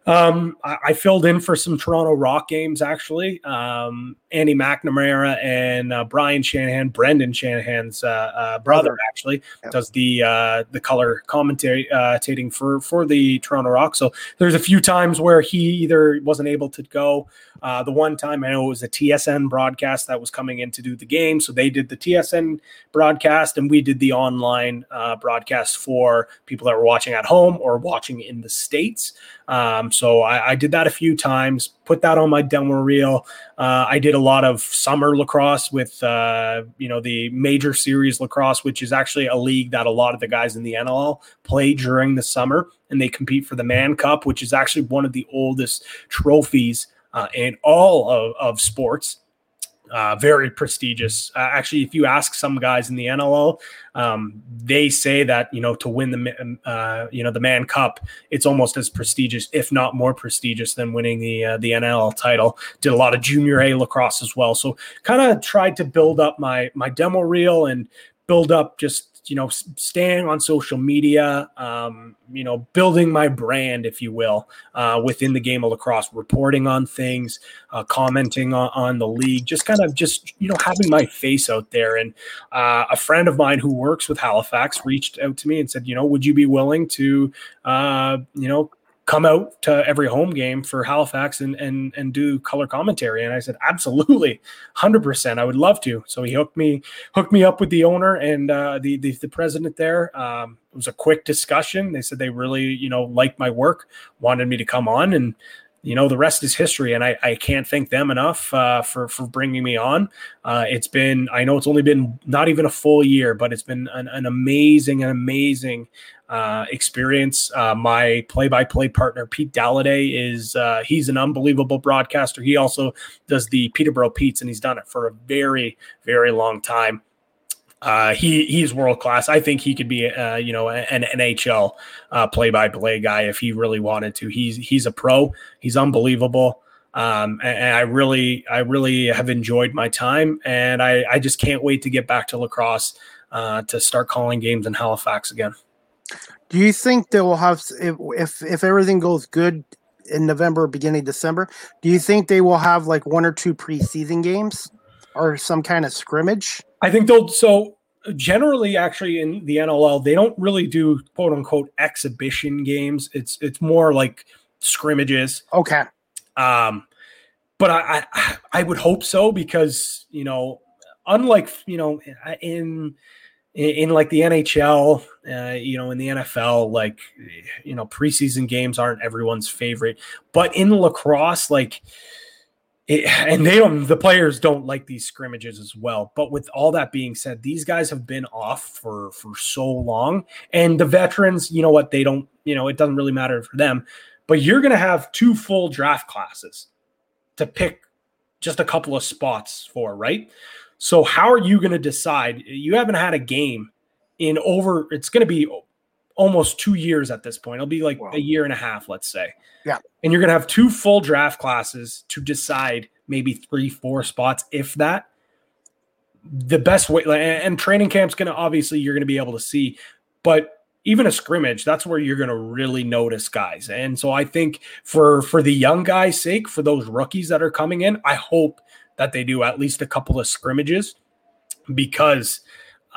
um, I, I, filled in for some Toronto Rock games actually. Um, Andy McNamara and uh, Brian Shanahan, Brendan Shanahan's uh, uh brother, actually yep. does the uh, the color commentating for for the Toronto Rock. So there's a few times where he either wasn't able to go. Uh, the one time I know it was a TSN broadcast that was coming in to do the game, so they did the TSN broadcast, and we did the online broadcast for people that were watching at home or watching in the states. Um, so I, I, did that a few times, put that on my demo reel. Uh, I did a lot of summer lacrosse with, uh, you know, the major series lacrosse, which is actually a league that a lot of the guys in the NLL play during the summer and they compete for the Mann Cup, which is actually one of the oldest trophies uh, in all of, of sports. Uh, very prestigious. Uh, actually, if you ask some guys in the NLL, um, they say that you know to win the um, uh, you know the Mann Cup, it's almost as prestigious, if not more prestigious, than winning the uh, the NLL title. Did a lot of junior A lacrosse as well, so kind of tried to build up my my demo reel and build up just you know, staying on social media, um, you know, building my brand, if you will, uh, within the game of lacrosse, reporting on things, uh, commenting on, on, the league, just kind of just, you know, having my face out there. And uh, a friend of mine who works with Halifax reached out to me and said, you know, would you be willing to, uh, you know, come out to every home game for Halifax and and and do color commentary. And I said, absolutely, hundred percent, I would love to. So he hooked me hooked me up with the owner and uh, the, the, the president there. Um, it was a quick discussion. They said they really you know liked my work, wanted me to come on, and you know the rest is history and i, I can't thank them enough uh, for for bringing me on uh, it's been i know it's only been not even a full year but it's been an, an amazing an amazing uh, experience uh, my play-by-play partner pete Dalliday is uh, he's an unbelievable broadcaster he also does the peterborough petes and he's done it for a very very long time uh, he he's world class. I think he could be, uh, you know, an NHL play by play guy if he really wanted to. He's he's a pro. He's unbelievable. Um, and, and, I really I really have enjoyed my time, and I I just can't wait to get back to lacrosse uh, to start calling games in Halifax again. Do you think they will have if if, everything goes good in November, beginning December? Do you think they will have like one or two preseason games? or some kind of scrimmage? I think they'll so generally actually in the NLL they don't really do quote unquote exhibition games. It's it's more like scrimmages. Okay. Um but I I, I would hope so because, you know, unlike, you know, in in, in like the NHL, uh, you know, in the NFL, like you know, preseason games aren't everyone's favorite, but in lacrosse, like. It, and they don't the players don't like these scrimmages as well but with all that being said these guys have been off for for so long and the veterans you know what they don't you know it doesn't really matter for them but you're going to have two full draft classes to pick just a couple of spots for right so how are you going to decide? You haven't had a game in over. It's going to be almost two years at this point. It'll be like wow. a year and a half, let's say. Yeah. And you're going to have two full draft classes to decide maybe three, four spots, if that. The best way, and training camp's going to obviously you're going to be able to see, but even a scrimmage, that's where you're going to really notice guys. And so I think for for the young guys' sake, for those rookies that are coming in, I hope that they do at least a couple of scrimmages because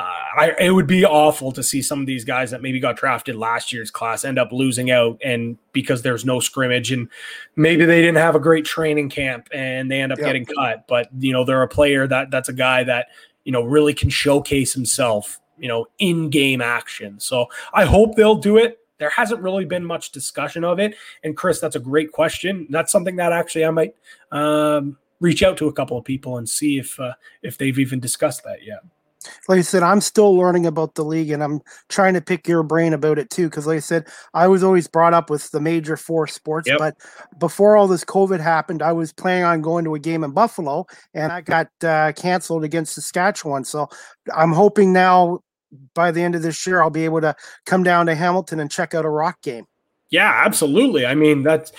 uh, I, it would be awful to see some of these guys that maybe got drafted last year's class end up losing out and because there's no scrimmage and maybe they didn't have a great training camp and they end up yeah. getting cut. But you know they're a player that that's a guy that you know really can showcase himself you know in game action. So i hope they'll do it. There hasn't really been much discussion of it. And chris that's a great question. That's something that actually i might um, reach out to a couple of people and see if uh, if they've even discussed that yet. Like I said, I'm still learning about the league, and I'm trying to pick your brain about it too. Because, like I said, I was always brought up with the major four sports, yep. but before all this COVID happened, I was planning on going to a game in Buffalo, and I got uh, canceled against Saskatchewan. So I'm hoping now by the end of this year, I'll be able to come down to Hamilton and check out a rock game. Yeah, absolutely. I mean, that's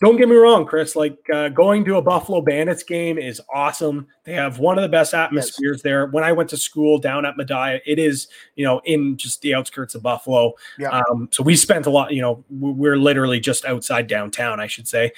don't get me wrong, Chris. Like uh, going to a Buffalo Bandits game is awesome. They have one of the best atmospheres yes. there. When I went to school down at Medaille, it is you know in just the outskirts of Buffalo. Yeah. Um, so we spent a lot. You know, we're literally just outside downtown, I should say.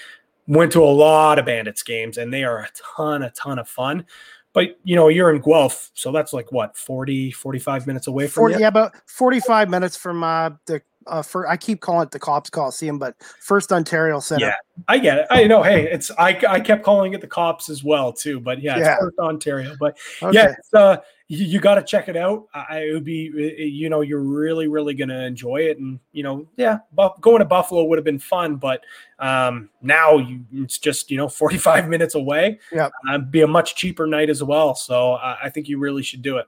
Went to a lot of Bandits games, and they are a ton, a ton of fun. But you know, you're in Guelph, so that's like what 40, 45 minutes away from 40, you? Yeah, about 45 minutes from uh, the uh, for I keep calling it the Copps Coliseum, but First Ontario Center. Yeah, I get it. I know. Hey, it's I, I kept calling it the Copps as well too, but yeah, yeah. First Ontario. But okay. yeah, it's, uh, you, you got to check it out. I, it would be, you know, you're really really gonna enjoy it, and you know, yeah, going to Buffalo would have been fun, but um, now you, it's just you know 45 minutes away. Yeah, uh, be a much cheaper night as well. So I think you really should do it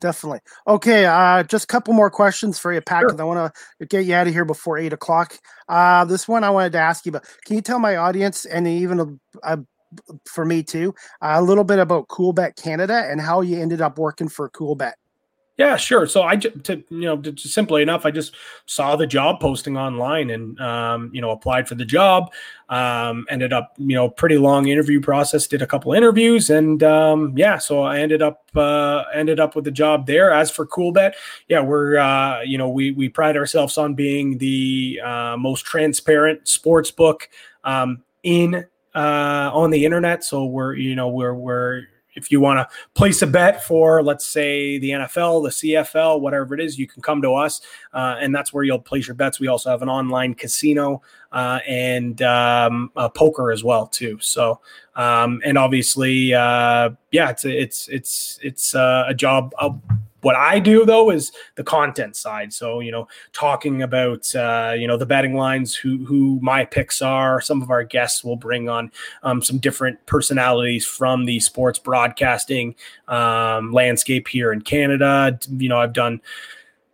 definitely. Okay, uh, just a couple more questions for you, Pat, because sure. I want to get you out of here before eight o'clock. Uh, this one I wanted to ask you about. Can you tell my audience and even uh, for me too a little bit about Coolbet Canada and how you ended up working for Coolbet? Yeah, sure. So I just, you know, to, simply enough, I just saw the job posting online and, um, you know, applied for the job. Um, ended up, you know, pretty long interview process. Did a couple interviews, and um, yeah, so I ended up uh, ended up with the job there. As for Coolbet, yeah, we're uh, you know we we pride ourselves on being the uh, most transparent sports book um, in uh, on the internet. So we're you know we're we're if you want to place a bet for, let's say, the NFL, the CFL, whatever it is, you can come to us, uh, and that's where you'll place your bets. We also have an online casino uh, and um, poker as well too. So, um, and obviously, uh, yeah, it's it's it's it's uh, a job. I'll, what I do though is the content side. So you know, talking about uh, you know the betting lines, who who my picks are. Some of our guests will bring on um, some different personalities from the sports broadcasting um, landscape here in Canada. You know, I've done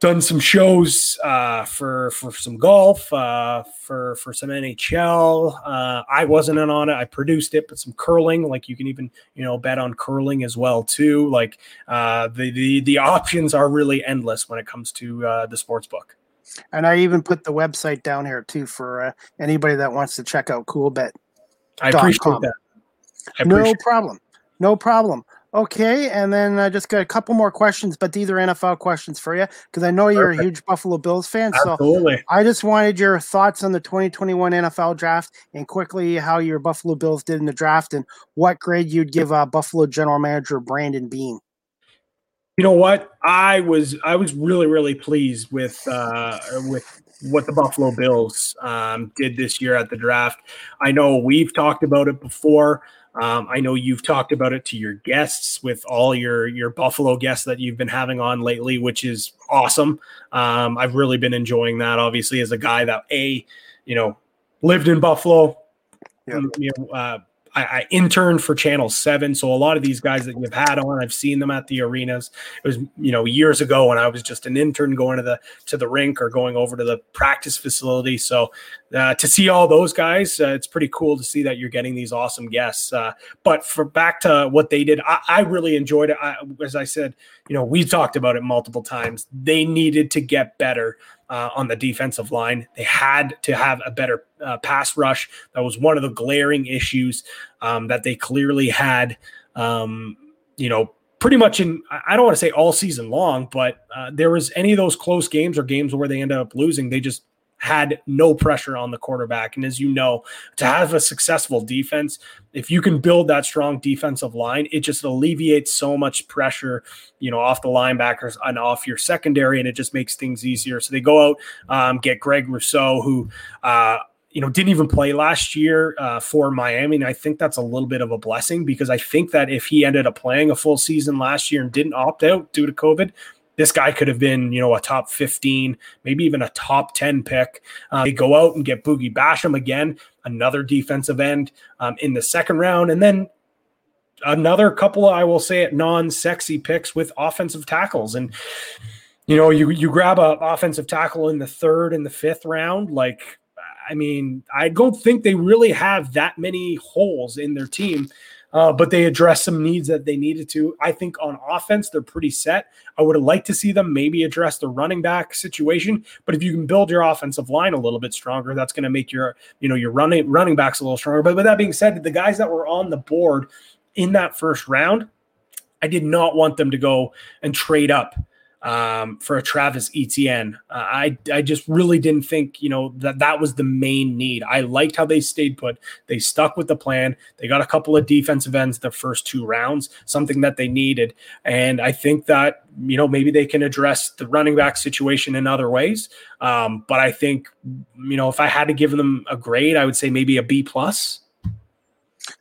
done some shows uh, for for some golf, uh, for for some NHL. Uh, I wasn't in on it. I produced it, but some curling. Like you can even you know bet on curling as well too. Like uh, the the the options are really endless when it comes to uh, the sports book. And I even put the website down here too for uh, anybody that wants to check out Coolbet. I appreciate that. I appreciate no problem. No problem. Okay, and then I just got a couple more questions, but these are NFL questions for you because I know you're Perfect. a huge Buffalo Bills fan. Absolutely. So I just wanted your thoughts on the 2021 NFL draft and quickly how your Buffalo Bills did in the draft and what grade you'd give uh, Buffalo General Manager Brandon Beane. You know what? I was I was really really pleased with uh, with what the Buffalo Bills um, did this year at the draft. I know we've talked about it before. Um, I know you've talked about it to your guests with all your your Buffalo guests that you've been having on lately, which is awesome. Um, I've really been enjoying that. Obviously, as a guy that a you know lived in Buffalo, Yep. you know, uh, I, I interned for Channel Seven, so a lot of these guys that you've had on, I've seen them at the arenas. It was you know years ago when I was just an intern going to the to the rink or going over to the practice facility. So uh, to see all those guys, uh, it's pretty cool to see that you're getting these awesome guests. Uh, but for back to what they did, I, I really enjoyed it. I, as I said, you know, we've talked about it multiple times. They needed to get better uh, on the defensive line. They had to have a better uh, pass rush. That was one of the glaring issues um, that they clearly had. Um, you know, pretty much in I don't want to say all season long, but uh, there was any of those close games or games where they ended up losing. They just had no pressure on the quarterback. And as you know, to have a successful defense, if you can build that strong defensive line, it just alleviates so much pressure, you know, off the linebackers and off your secondary, and it just makes things easier. So they go out, um, get Greg Rousseau, who, uh, you know, didn't even play last year uh, for Miami. And I think that's a little bit of a blessing because I think that if he ended up playing a full season last year and didn't opt out due to COVID, this guy could have been, you know, a top 15, maybe even a top 10 pick. Uh, they go out and get Boogie Basham again, another defensive end um, in the second round. And then another couple, I will say it, non-sexy picks with offensive tackles. And, you know, you, you grab a offensive tackle in the third and the fifth round, like, I mean, I don't think they really have that many holes in their team. Uh, but they addressed some needs that they needed to. I think on offense, they're pretty set. I would have liked to see them maybe address the running back situation. But if you can build your offensive line a little bit stronger, that's going to make your, you know, your running running backs a little stronger. But with that being said, the guys that were on the board in that first round, I did not want them to go and trade up um, for a Travis Etienne. Uh, I I just really didn't think you know that that was the main need. I liked how they stayed put. They stuck with the plan. They got a couple of defensive ends the first two rounds, something that they needed, and I think that you know maybe they can address the running back situation in other ways. Um, but I think you know if I had to give them a grade, I would say maybe a B plus.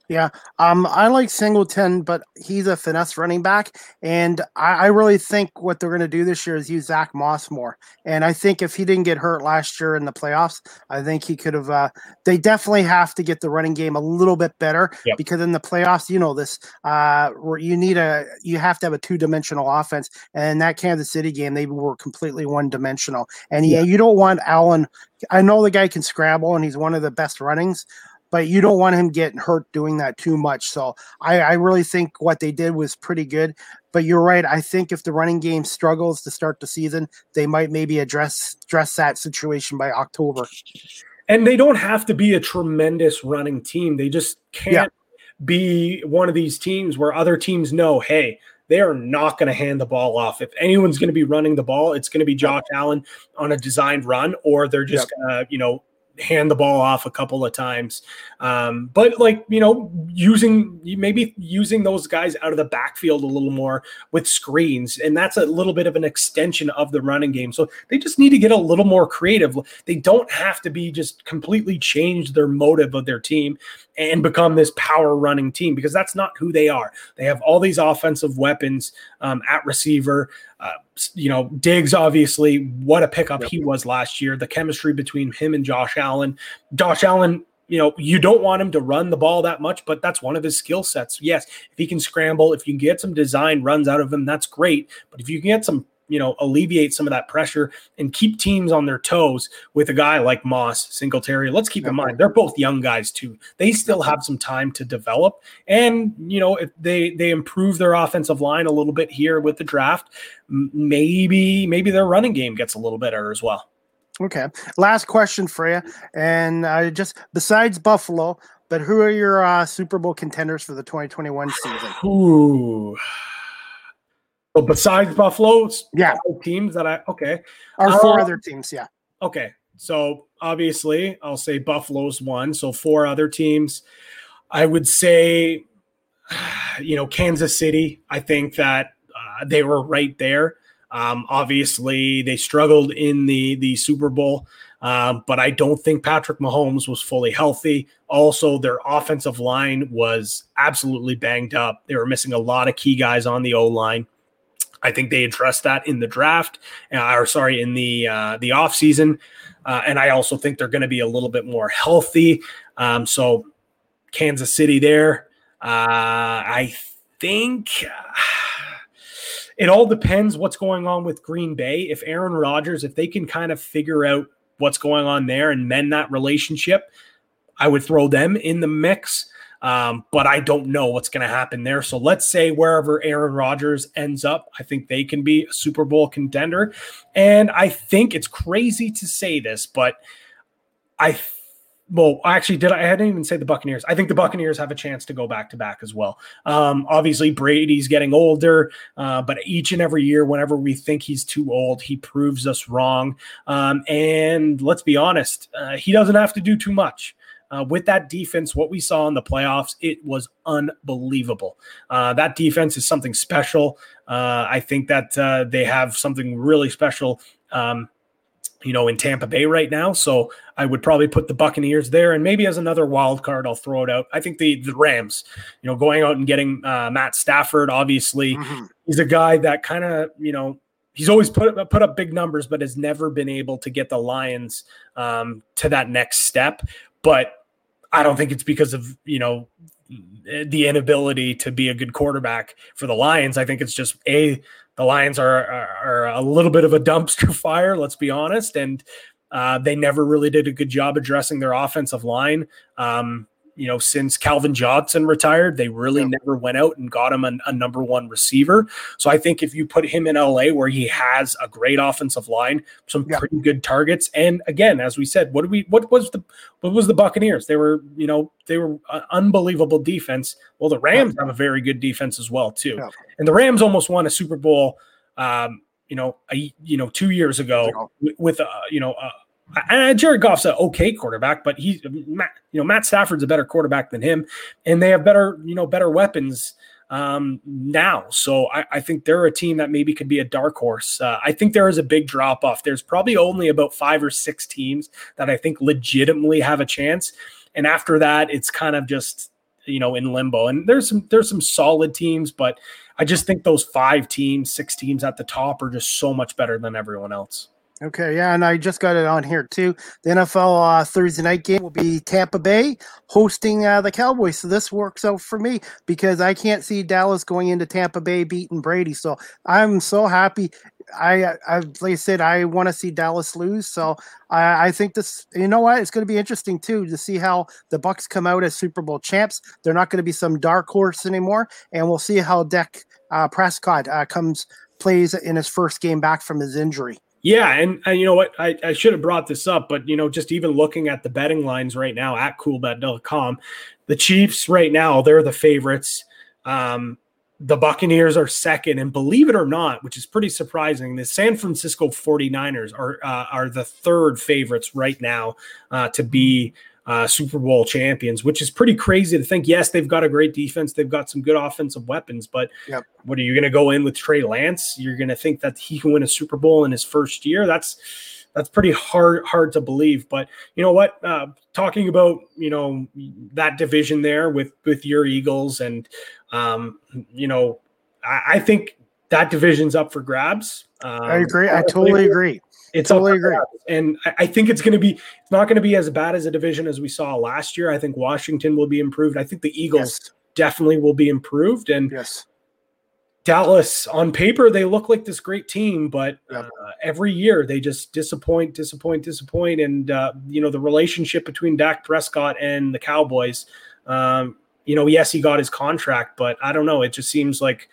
Yeah, um, I like Singleton, but he's a finesse running back, and I, I really think what they're going to do this year is use Zach Moss more. And I think if he didn't get hurt last year in the playoffs, I think he could have. Uh, they definitely have to get the running game a little bit better Yep. because in the playoffs, you know this, uh, where you need a, you have to have a two dimensional offense, and in that Kansas City game, they were completely one dimensional. And yeah, you don't want Allen. I know the guy can scramble, and he's one of the best runnings but you don't want him getting hurt doing that too much. So I, I really think what they did was pretty good. But you're right. I think if the running game struggles to start the season, they might maybe address address that situation by October. And they don't have to be a tremendous running team. They just can't be one of these teams where other teams know, hey, they are not going to hand the ball off. If anyone's going to be running the ball, it's going to be Josh Allen on a designed run, or they're just going to, you know, hand the ball off a couple of times. Um, but like, you know, using maybe using those guys out of the backfield a little more with screens. And that's a little bit of an extension of the running game. So they just need to get a little more creative. They don't have to be just completely change their motive of their team and become this power running team because that's not who they are. They have all these offensive weapons um, at receiver. Uh, you know, Diggs, obviously, what a pickup he was last year. The chemistry between him and Josh Allen. Josh Allen, you know, you don't want him to run the ball that much, but that's one of his skill sets. Yes, if he can scramble, if you can get some design runs out of him, that's great. But if you can get some you know, alleviate some of that pressure and keep teams on their toes with a guy like Moss, Singletary. Let's keep in mind they're both young guys too. They still have some time to develop, and you know, if they they improve their offensive line a little bit here with the draft, maybe maybe their running game gets a little better as well. Okay. Last question for you. And uh, just besides Buffalo, But who are your uh, Super Bowl contenders for the 2021 season? Ooh. So besides Buffalo, yeah, teams that I okay, four Uh, other teams, yeah. Okay. So obviously, I'll say Buffalo's one. So four other teams. I would say, you know, Kansas City. I think that uh, they were right there. Um, obviously, they struggled in the the Super Bowl, um, but I don't think Patrick Mahomes was fully healthy. Also, their offensive line was absolutely banged up. They were missing a lot of key guys on the O line. I think they addressed that in the draft, uh, or sorry, in the uh, the off season, uh, and I also think they're going to be a little bit more healthy. Um, so, Kansas City there. Uh, I think it all depends what's going on with Green Bay. If Aaron Rodgers, if they can kind of figure out what's going on there and mend that relationship, I would throw them in the mix. Um, but I don't know what's going to happen there. So let's say wherever Aaron Rodgers ends up, I think they can be a Super Bowl contender. And I think it's crazy to say this, but I well, actually, did I, I didn't even say the Buccaneers. I think the Buccaneers have a chance to go back to back as well. Um, obviously, Brady's getting older, uh, but each and every year, whenever we think he's too old, he proves us wrong. Um, and let's be honest, uh, he doesn't have to do too much. Uh, with that defense, what we saw in the playoffs, it was unbelievable. Uh, that defense is something special. Uh, I think that uh, they have something really special. Um, you know, in Tampa Bay right now. So I would probably put the Buccaneers there, and maybe as another wild card, I'll throw it out. I think the the Rams, you know, going out and getting uh, Matt Stafford. Obviously, Mm-hmm. he's a guy that kind of you know he's always put put up big numbers, but has never been able to get the Lions um, to that next step. But I don't think it's because of you know the inability to be a good quarterback for the Lions. I think it's just a the Lions are are, are a little bit of a dumpster fire. Let's be honest, and uh, they never really did a good job addressing their offensive line. Um, you know, since Calvin Johnson retired, they really never went out and got him a, a, number one receiver. So I think if you put him in LA where he has a great offensive line, some yeah. pretty good targets, and again, as we said, what did we what was the what was the Buccaneers? They were, you know, they were an unbelievable defense. Well, the Rams yeah. have a very good defense as well, too. Yeah. And the Rams almost won a Super Bowl um, you know, a, you know, two years ago with, with uh, you know, uh, and Jared Goff's an okay quarterback, but he's Matt, you know Matt Stafford's a better quarterback than him, and they have better you know better weapons um, now. So I, I, think they're a team that maybe could be a dark horse. Uh, I think there is a big drop off. There's probably only about five or six teams that I think legitimately have a chance, and after that, it's kind of just you know in limbo. And there's some there's some solid teams, but I just think those five teams, six teams at the top are just so much better than everyone else. Okay, yeah, and I just got it on here too. The NFL uh, Thursday night game will be Tampa Bay hosting uh, the Cowboys. So this works out for me because I can't see Dallas going into Tampa Bay beating Brady. So I'm so happy. I, I like I said, I want to see Dallas lose. So I, I think this. You know what? It's going to be interesting too to see how the Bucs come out as Super Bowl champs. They're not going to be some dark horse anymore, and we'll see how Dak uh, Prescott uh, comes plays in his first game back from his injury. Yeah, and, and you know what? I, I should have brought this up, but you know, just even looking at the betting lines right now at coolbet.com, the Chiefs right now, they're the favorites. Um, the Buccaneers are second, and believe it or not, which is pretty surprising, the San Francisco 49ers are uh, are the third favorites right now uh, to be uh, Super Bowl champions, which is pretty crazy to think. Yes, they've got a great defense, they've got some good offensive weapons, but yep. what are you going to go in with Trey Lance? You're going to think that he can win a Super Bowl in his first year? That's that's pretty hard hard to believe. But you know what? Uh, talking about you know that division there with with your Eagles, and um, you know, I, I think that division's up for grabs. Um, I agree. I totally agree. It's totally agree. And I think it's going to be, it's not going to be as bad as a division as we saw last year. I think Washington will be improved. I think the Eagles yes. definitely will be improved. And yes. Dallas, on paper, they look like this great team, but yep. uh, every year they just disappoint, disappoint, disappoint. And, uh, you know, the relationship between Dak Prescott and the Cowboys, um, you know, yes, he got his contract, but I don't know. It just seems like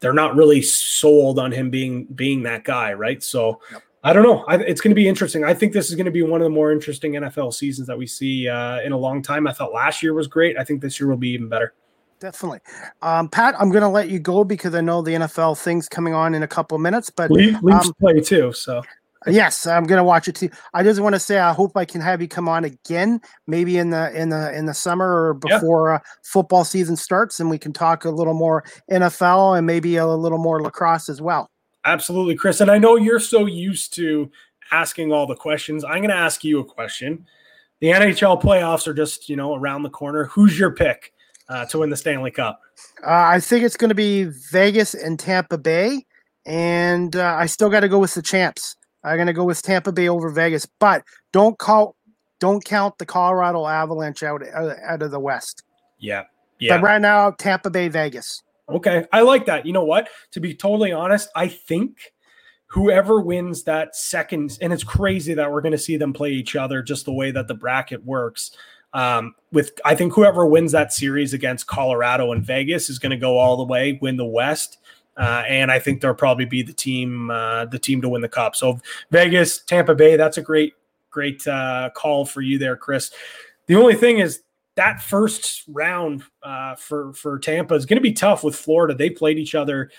they're not really sold on him being being that guy, right? So, yep. I don't know. I, it's going to be interesting. I think this is going to be one of the more interesting NFL seasons that we see uh, in a long time. I thought last year was great. I think this year will be even better. Definitely. Um, Pat, I'm going to let you go because I know the NFL thing's coming on in a couple of minutes. But Leafs um, play too, so Yes, I'm gonna watch it too. I just want to say I hope I can have you come on again, maybe in the in the in the summer or before yeah. uh, football season starts, and we can talk a little more NFL and maybe a little more lacrosse as well. Absolutely, Chris. And I know you're so used to asking all the questions. I'm going to ask you a question. The NHL playoffs are just you know around the corner. Who's your pick uh, to win the Stanley Cup? Uh, I think it's going to be Vegas and Tampa Bay, and uh, I still got to go with the champs. I'm going to go with Tampa Bay over Vegas, but don't call, don't count the Colorado Avalanche out out of the West. Yeah, yeah. But right now, Tampa Bay, Vegas. Okay, I like that. You know what? To be totally honest, I think whoever wins that second, and it's crazy that we're going to see them play each other just the way that the bracket works. Um, with I think whoever wins that series against Colorado and Vegas is going to go all the way, win the West. Uh, and I think they'll probably be the team, uh, the team to win the cup. So Vegas, Tampa Bay, that's a great, great uh, call for you there, Chris. The only thing is that first round uh, for for Tampa is going to be tough with Florida. They played each other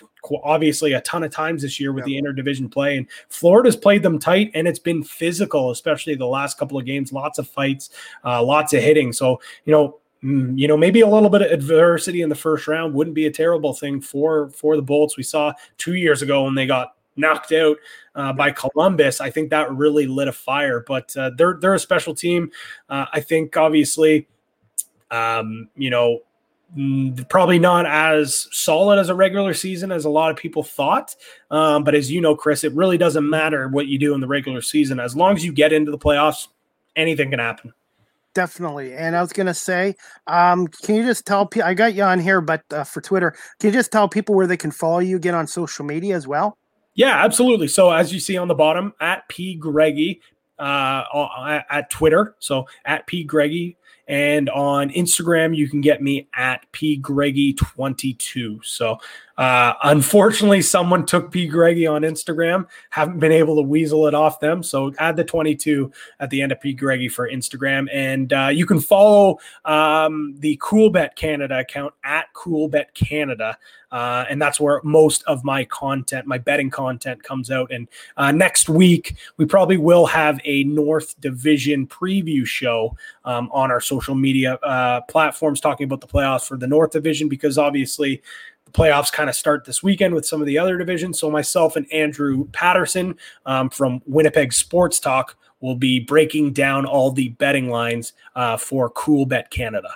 obviously a ton of times this year with yeah. the interdivision play, and Florida's played them tight, and it's been physical, especially the last couple of games. Lots of fights, uh, lots of hitting. So you know Mm, you know, maybe a little bit of adversity in the first round wouldn't be a terrible thing for for the Bolts. We saw two years ago when they got knocked out uh, by Columbus. I think that really lit a fire. But uh, they're they're a special team. Uh, I think obviously, um, you know, mm, probably not as solid as a regular season as a lot of people thought. Um, but as you know, Chris, it really doesn't matter what you do in the regular season as long as you get into the playoffs. Anything can happen. Definitely. And I was going to say, um, can you just tell people, I got you on here, but uh, for Twitter, can you just tell people where they can follow you again on social media as well? Yeah, absolutely. So as you see on the bottom, at P Greggy uh, at Twitter. So at P Greggy. And on Instagram, you can get me at P Greggy22. So uh, unfortunately, someone took P. Greggy on Instagram. Haven't been able to weasel it off them. So add the 22 at the end of P. Greggy for Instagram. And uh, you can follow um, the Coolbet Canada account at Coolbet Canada. Uh, and that's where most of my content, my betting content, comes out. And uh, next week, we probably will have a North Division preview show um, on our social media uh, platforms talking about the playoffs for the North Division because obviously playoffs kind of start this weekend with some of the other divisions. So myself and Andrew Patterson um, from Winnipeg Sports Talk will be breaking down all the betting lines uh, for Coolbet Canada.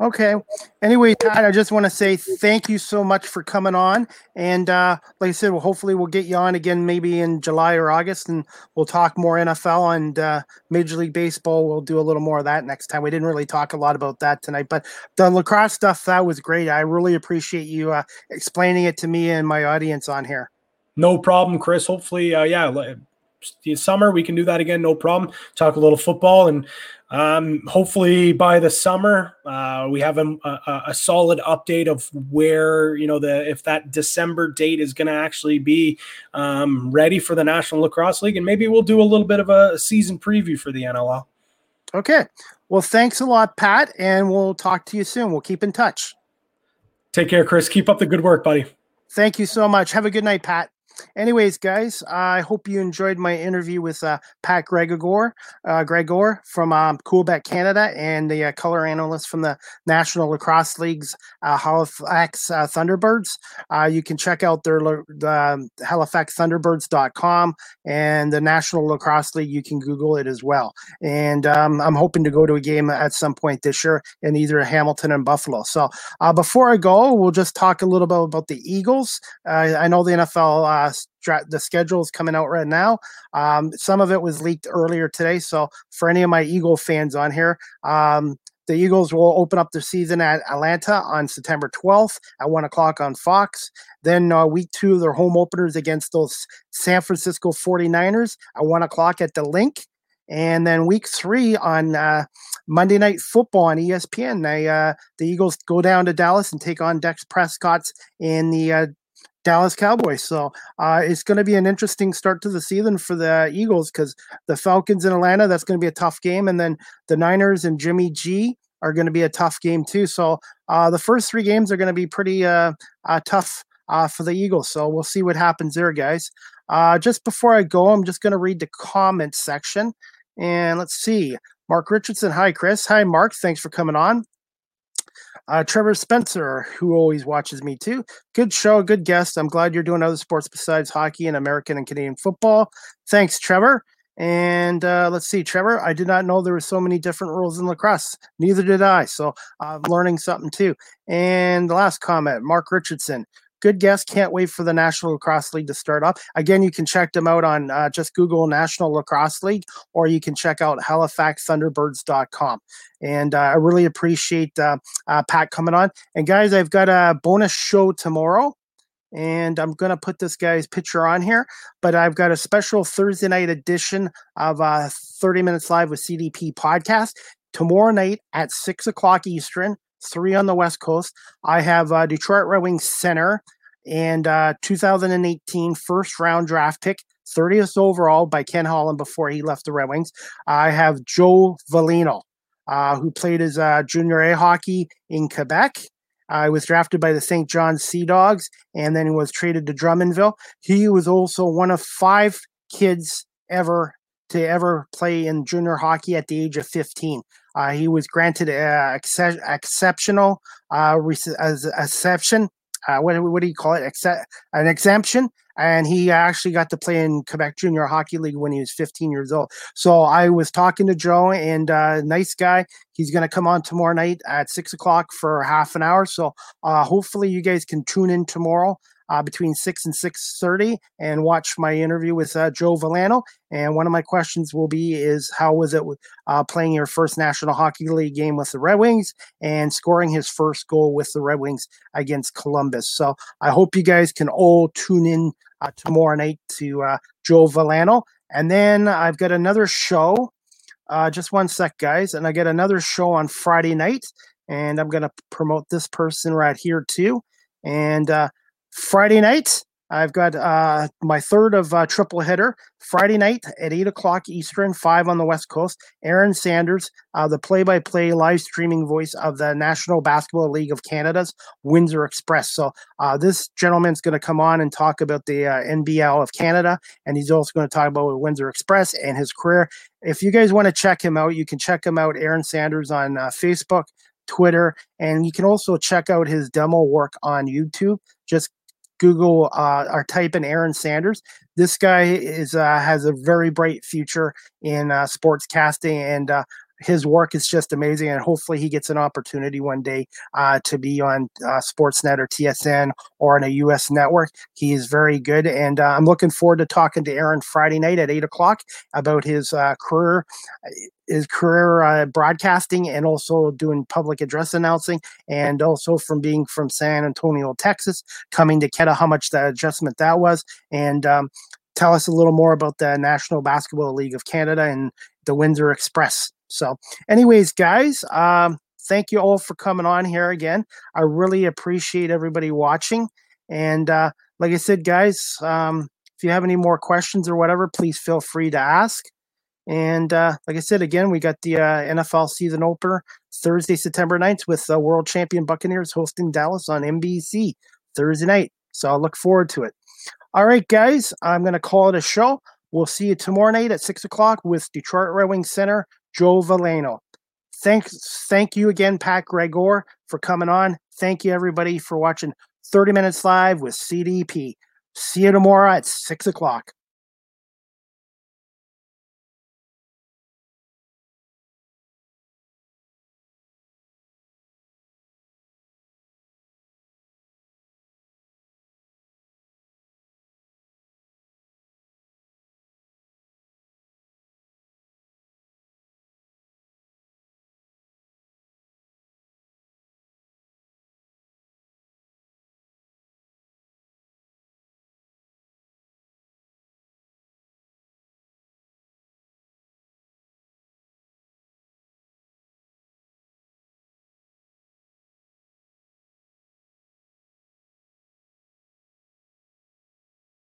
Okay. Anyway, Todd, I just want to say thank you so much for coming on. And uh, like I said, well, hopefully we'll get you on again maybe in July or August, and we'll talk more NFL and uh, Major League Baseball. We'll do a little more of that next time. We didn't really talk a lot about that tonight, but the lacrosse stuff that was great. I really appreciate you uh, explaining it to me and my audience on here. No problem, Chris. Hopefully, uh, yeah, summer we can do that again. No problem. Talk a little football and um, hopefully by the summer, uh, we have a, a, a, solid update of where you know the if that December date is going to actually be um, ready for the National Lacrosse League, and maybe we'll do a little bit of a season preview for the NLL. Okay. Well, thanks a lot, Pat, and we'll talk to you soon. We'll keep in touch. Take care, Chris. Keep up the good work, buddy. Thank you so much. Have a good night, Pat. Anyways, guys, I hope you enjoyed my interview with uh, Pat Gregor, uh, Gregor from um, Canada and the uh, color analyst from the National Lacrosse League's uh, Halifax uh, Thunderbirds. Uh, you can check out their the um, HalifaxThunderbirds.com and the National Lacrosse League. You can Google it as well. And um, I'm hoping to go to a game at some point this year in either Hamilton and Buffalo. So before I go, we'll just talk a little bit about the Eagles. I know the NFL uh, the schedule is coming out right now. Um, some of it was leaked earlier today. So for any of my Eagle fans on here, um, the Eagles will open up the season at Atlanta on September 12th at 1 o'clock on Fox. Then uh, week two, their home openers against those San Francisco 49ers at 1 o'clock at the Linc. And then week three on uh, Monday Night Football on ESPN, they, uh, the Eagles go down to Dallas and take on Dak Prescott's in the uh, Dallas Cowboys. So uh, it's going to be an interesting start to the season for the Eagles because the Falcons in Atlanta, that's going to be a tough game. And then the Niners and Jimmy G are going to be a tough game too. So uh, the first three games are going to be pretty uh, uh, tough uh, for the Eagles. So we'll see what happens there, guys. Uh, just before I go, I'm just going to read the comment section. And let's see. Mark Richardson. Hi, Chris. Hi, Mark. Thanks for coming on. Uh, Trevor Spencer, who always watches me too. Good show, good guest. I'm glad you're doing other sports besides hockey and American and Canadian football. Thanks, Trevor. And uh, let's see, Trevor, I did not know there were so many different rules in lacrosse. Neither did I. So I'm learning something too. And the last comment, Mark Richardson. Good guess. Can't wait for the National Lacrosse League to start up. Again, you can check them out on uh, just Google National Lacrosse League, or you can check out HalifaxThunderbirds.com. And uh, I really appreciate uh, uh, Pat coming on. And guys, I've got a bonus show tomorrow and I'm going to put this guy's picture on here. But I've got a special Thursday night edition of uh, 30 Minutes Live with CDP podcast tomorrow night at six o'clock Eastern, three on the West Coast. I have uh, Detroit Red Wings center and uh, 2018 first round draft pick. 30th overall by Ken Holland before he left the Red Wings. I have Joe Veleno, uh, who played his uh, junior A hockey in Quebec I was drafted by the Saint John Sea Dogs and then was traded to Drummondville. He was also one of five kids ever to ever play in junior hockey at the age of 15. Uh, he was granted uh, exceptional uh, as exception. Uh, what, what do you call it? Exce- an exemption and he actually got to play in Quebec Junior Hockey League when he was 15 years old. So I was talking to Joe, and uh, nice guy. He's going to come on tomorrow night at six o'clock for half an hour. So uh, hopefully you guys can tune in tomorrow uh, between six and six thirty and watch my interview with uh, Joe Veleno. And one of my questions will be: Is how was it uh, playing your first National Hockey League game with the Red Wings and scoring his first goal with the Red Wings against Columbus? So I hope you guys can all tune in uh, tomorrow night to uh, Joe Veleno. And then I've got another show. Uh, just one sec, guys. And I get another show on Friday night. And I'm going to promote this person right here, too. And Friday night, I've got uh, my third of uh, triple header Friday night at eight o'clock Eastern, five on the West Coast. Aaron Sanders, uh, the play-by-play live streaming voice of the National Basketball League of Canada's Windsor Express. So uh, this gentleman's going to come on and talk about the uh, NBL of Canada, and he's also going to talk about Windsor Express and his career. If you guys want to check him out, you can check him out, Aaron Sanders, on uh, Facebook. Twitter, and you can also check out his demo work on YouTube. Just Google uh, or type in Aaron Sanders. This guy is uh, has a very bright future in uh, sports casting, and uh, his work is just amazing. And hopefully, he gets an opportunity one day uh, to be on uh, Sportsnet or TSN or on a U.S. network. He is very good, and uh, I'm looking forward to talking to Aaron Friday night at eight o'clock about his uh, career his career uh, broadcasting and also doing public address announcing and also from being from San Antonio, Texas, coming to Keta, how much the adjustment that was. And um, tell us a little more about the National Basketball League of Canada and the Windsor Express. So, anyways, guys, um, thank you all for coming on here again. I really appreciate everybody watching. And uh, like I said, guys, um, if you have any more questions or whatever, please feel free to ask. And uh, like I said, again, we got the uh, NFL season opener Thursday, September 9th with the world champion Buccaneers hosting Dallas on NBC Thursday night. So I'll look forward to it. All right, guys, I'm going to call it a show. We'll see you tomorrow night at 6 o'clock with Detroit Red Wings center Joe Veleno. Thanks, thank you again, Pat Gregor, for coming on. Thank you, everybody, for watching 30 Minutes Live with CDP. See you tomorrow at 6 o'clock.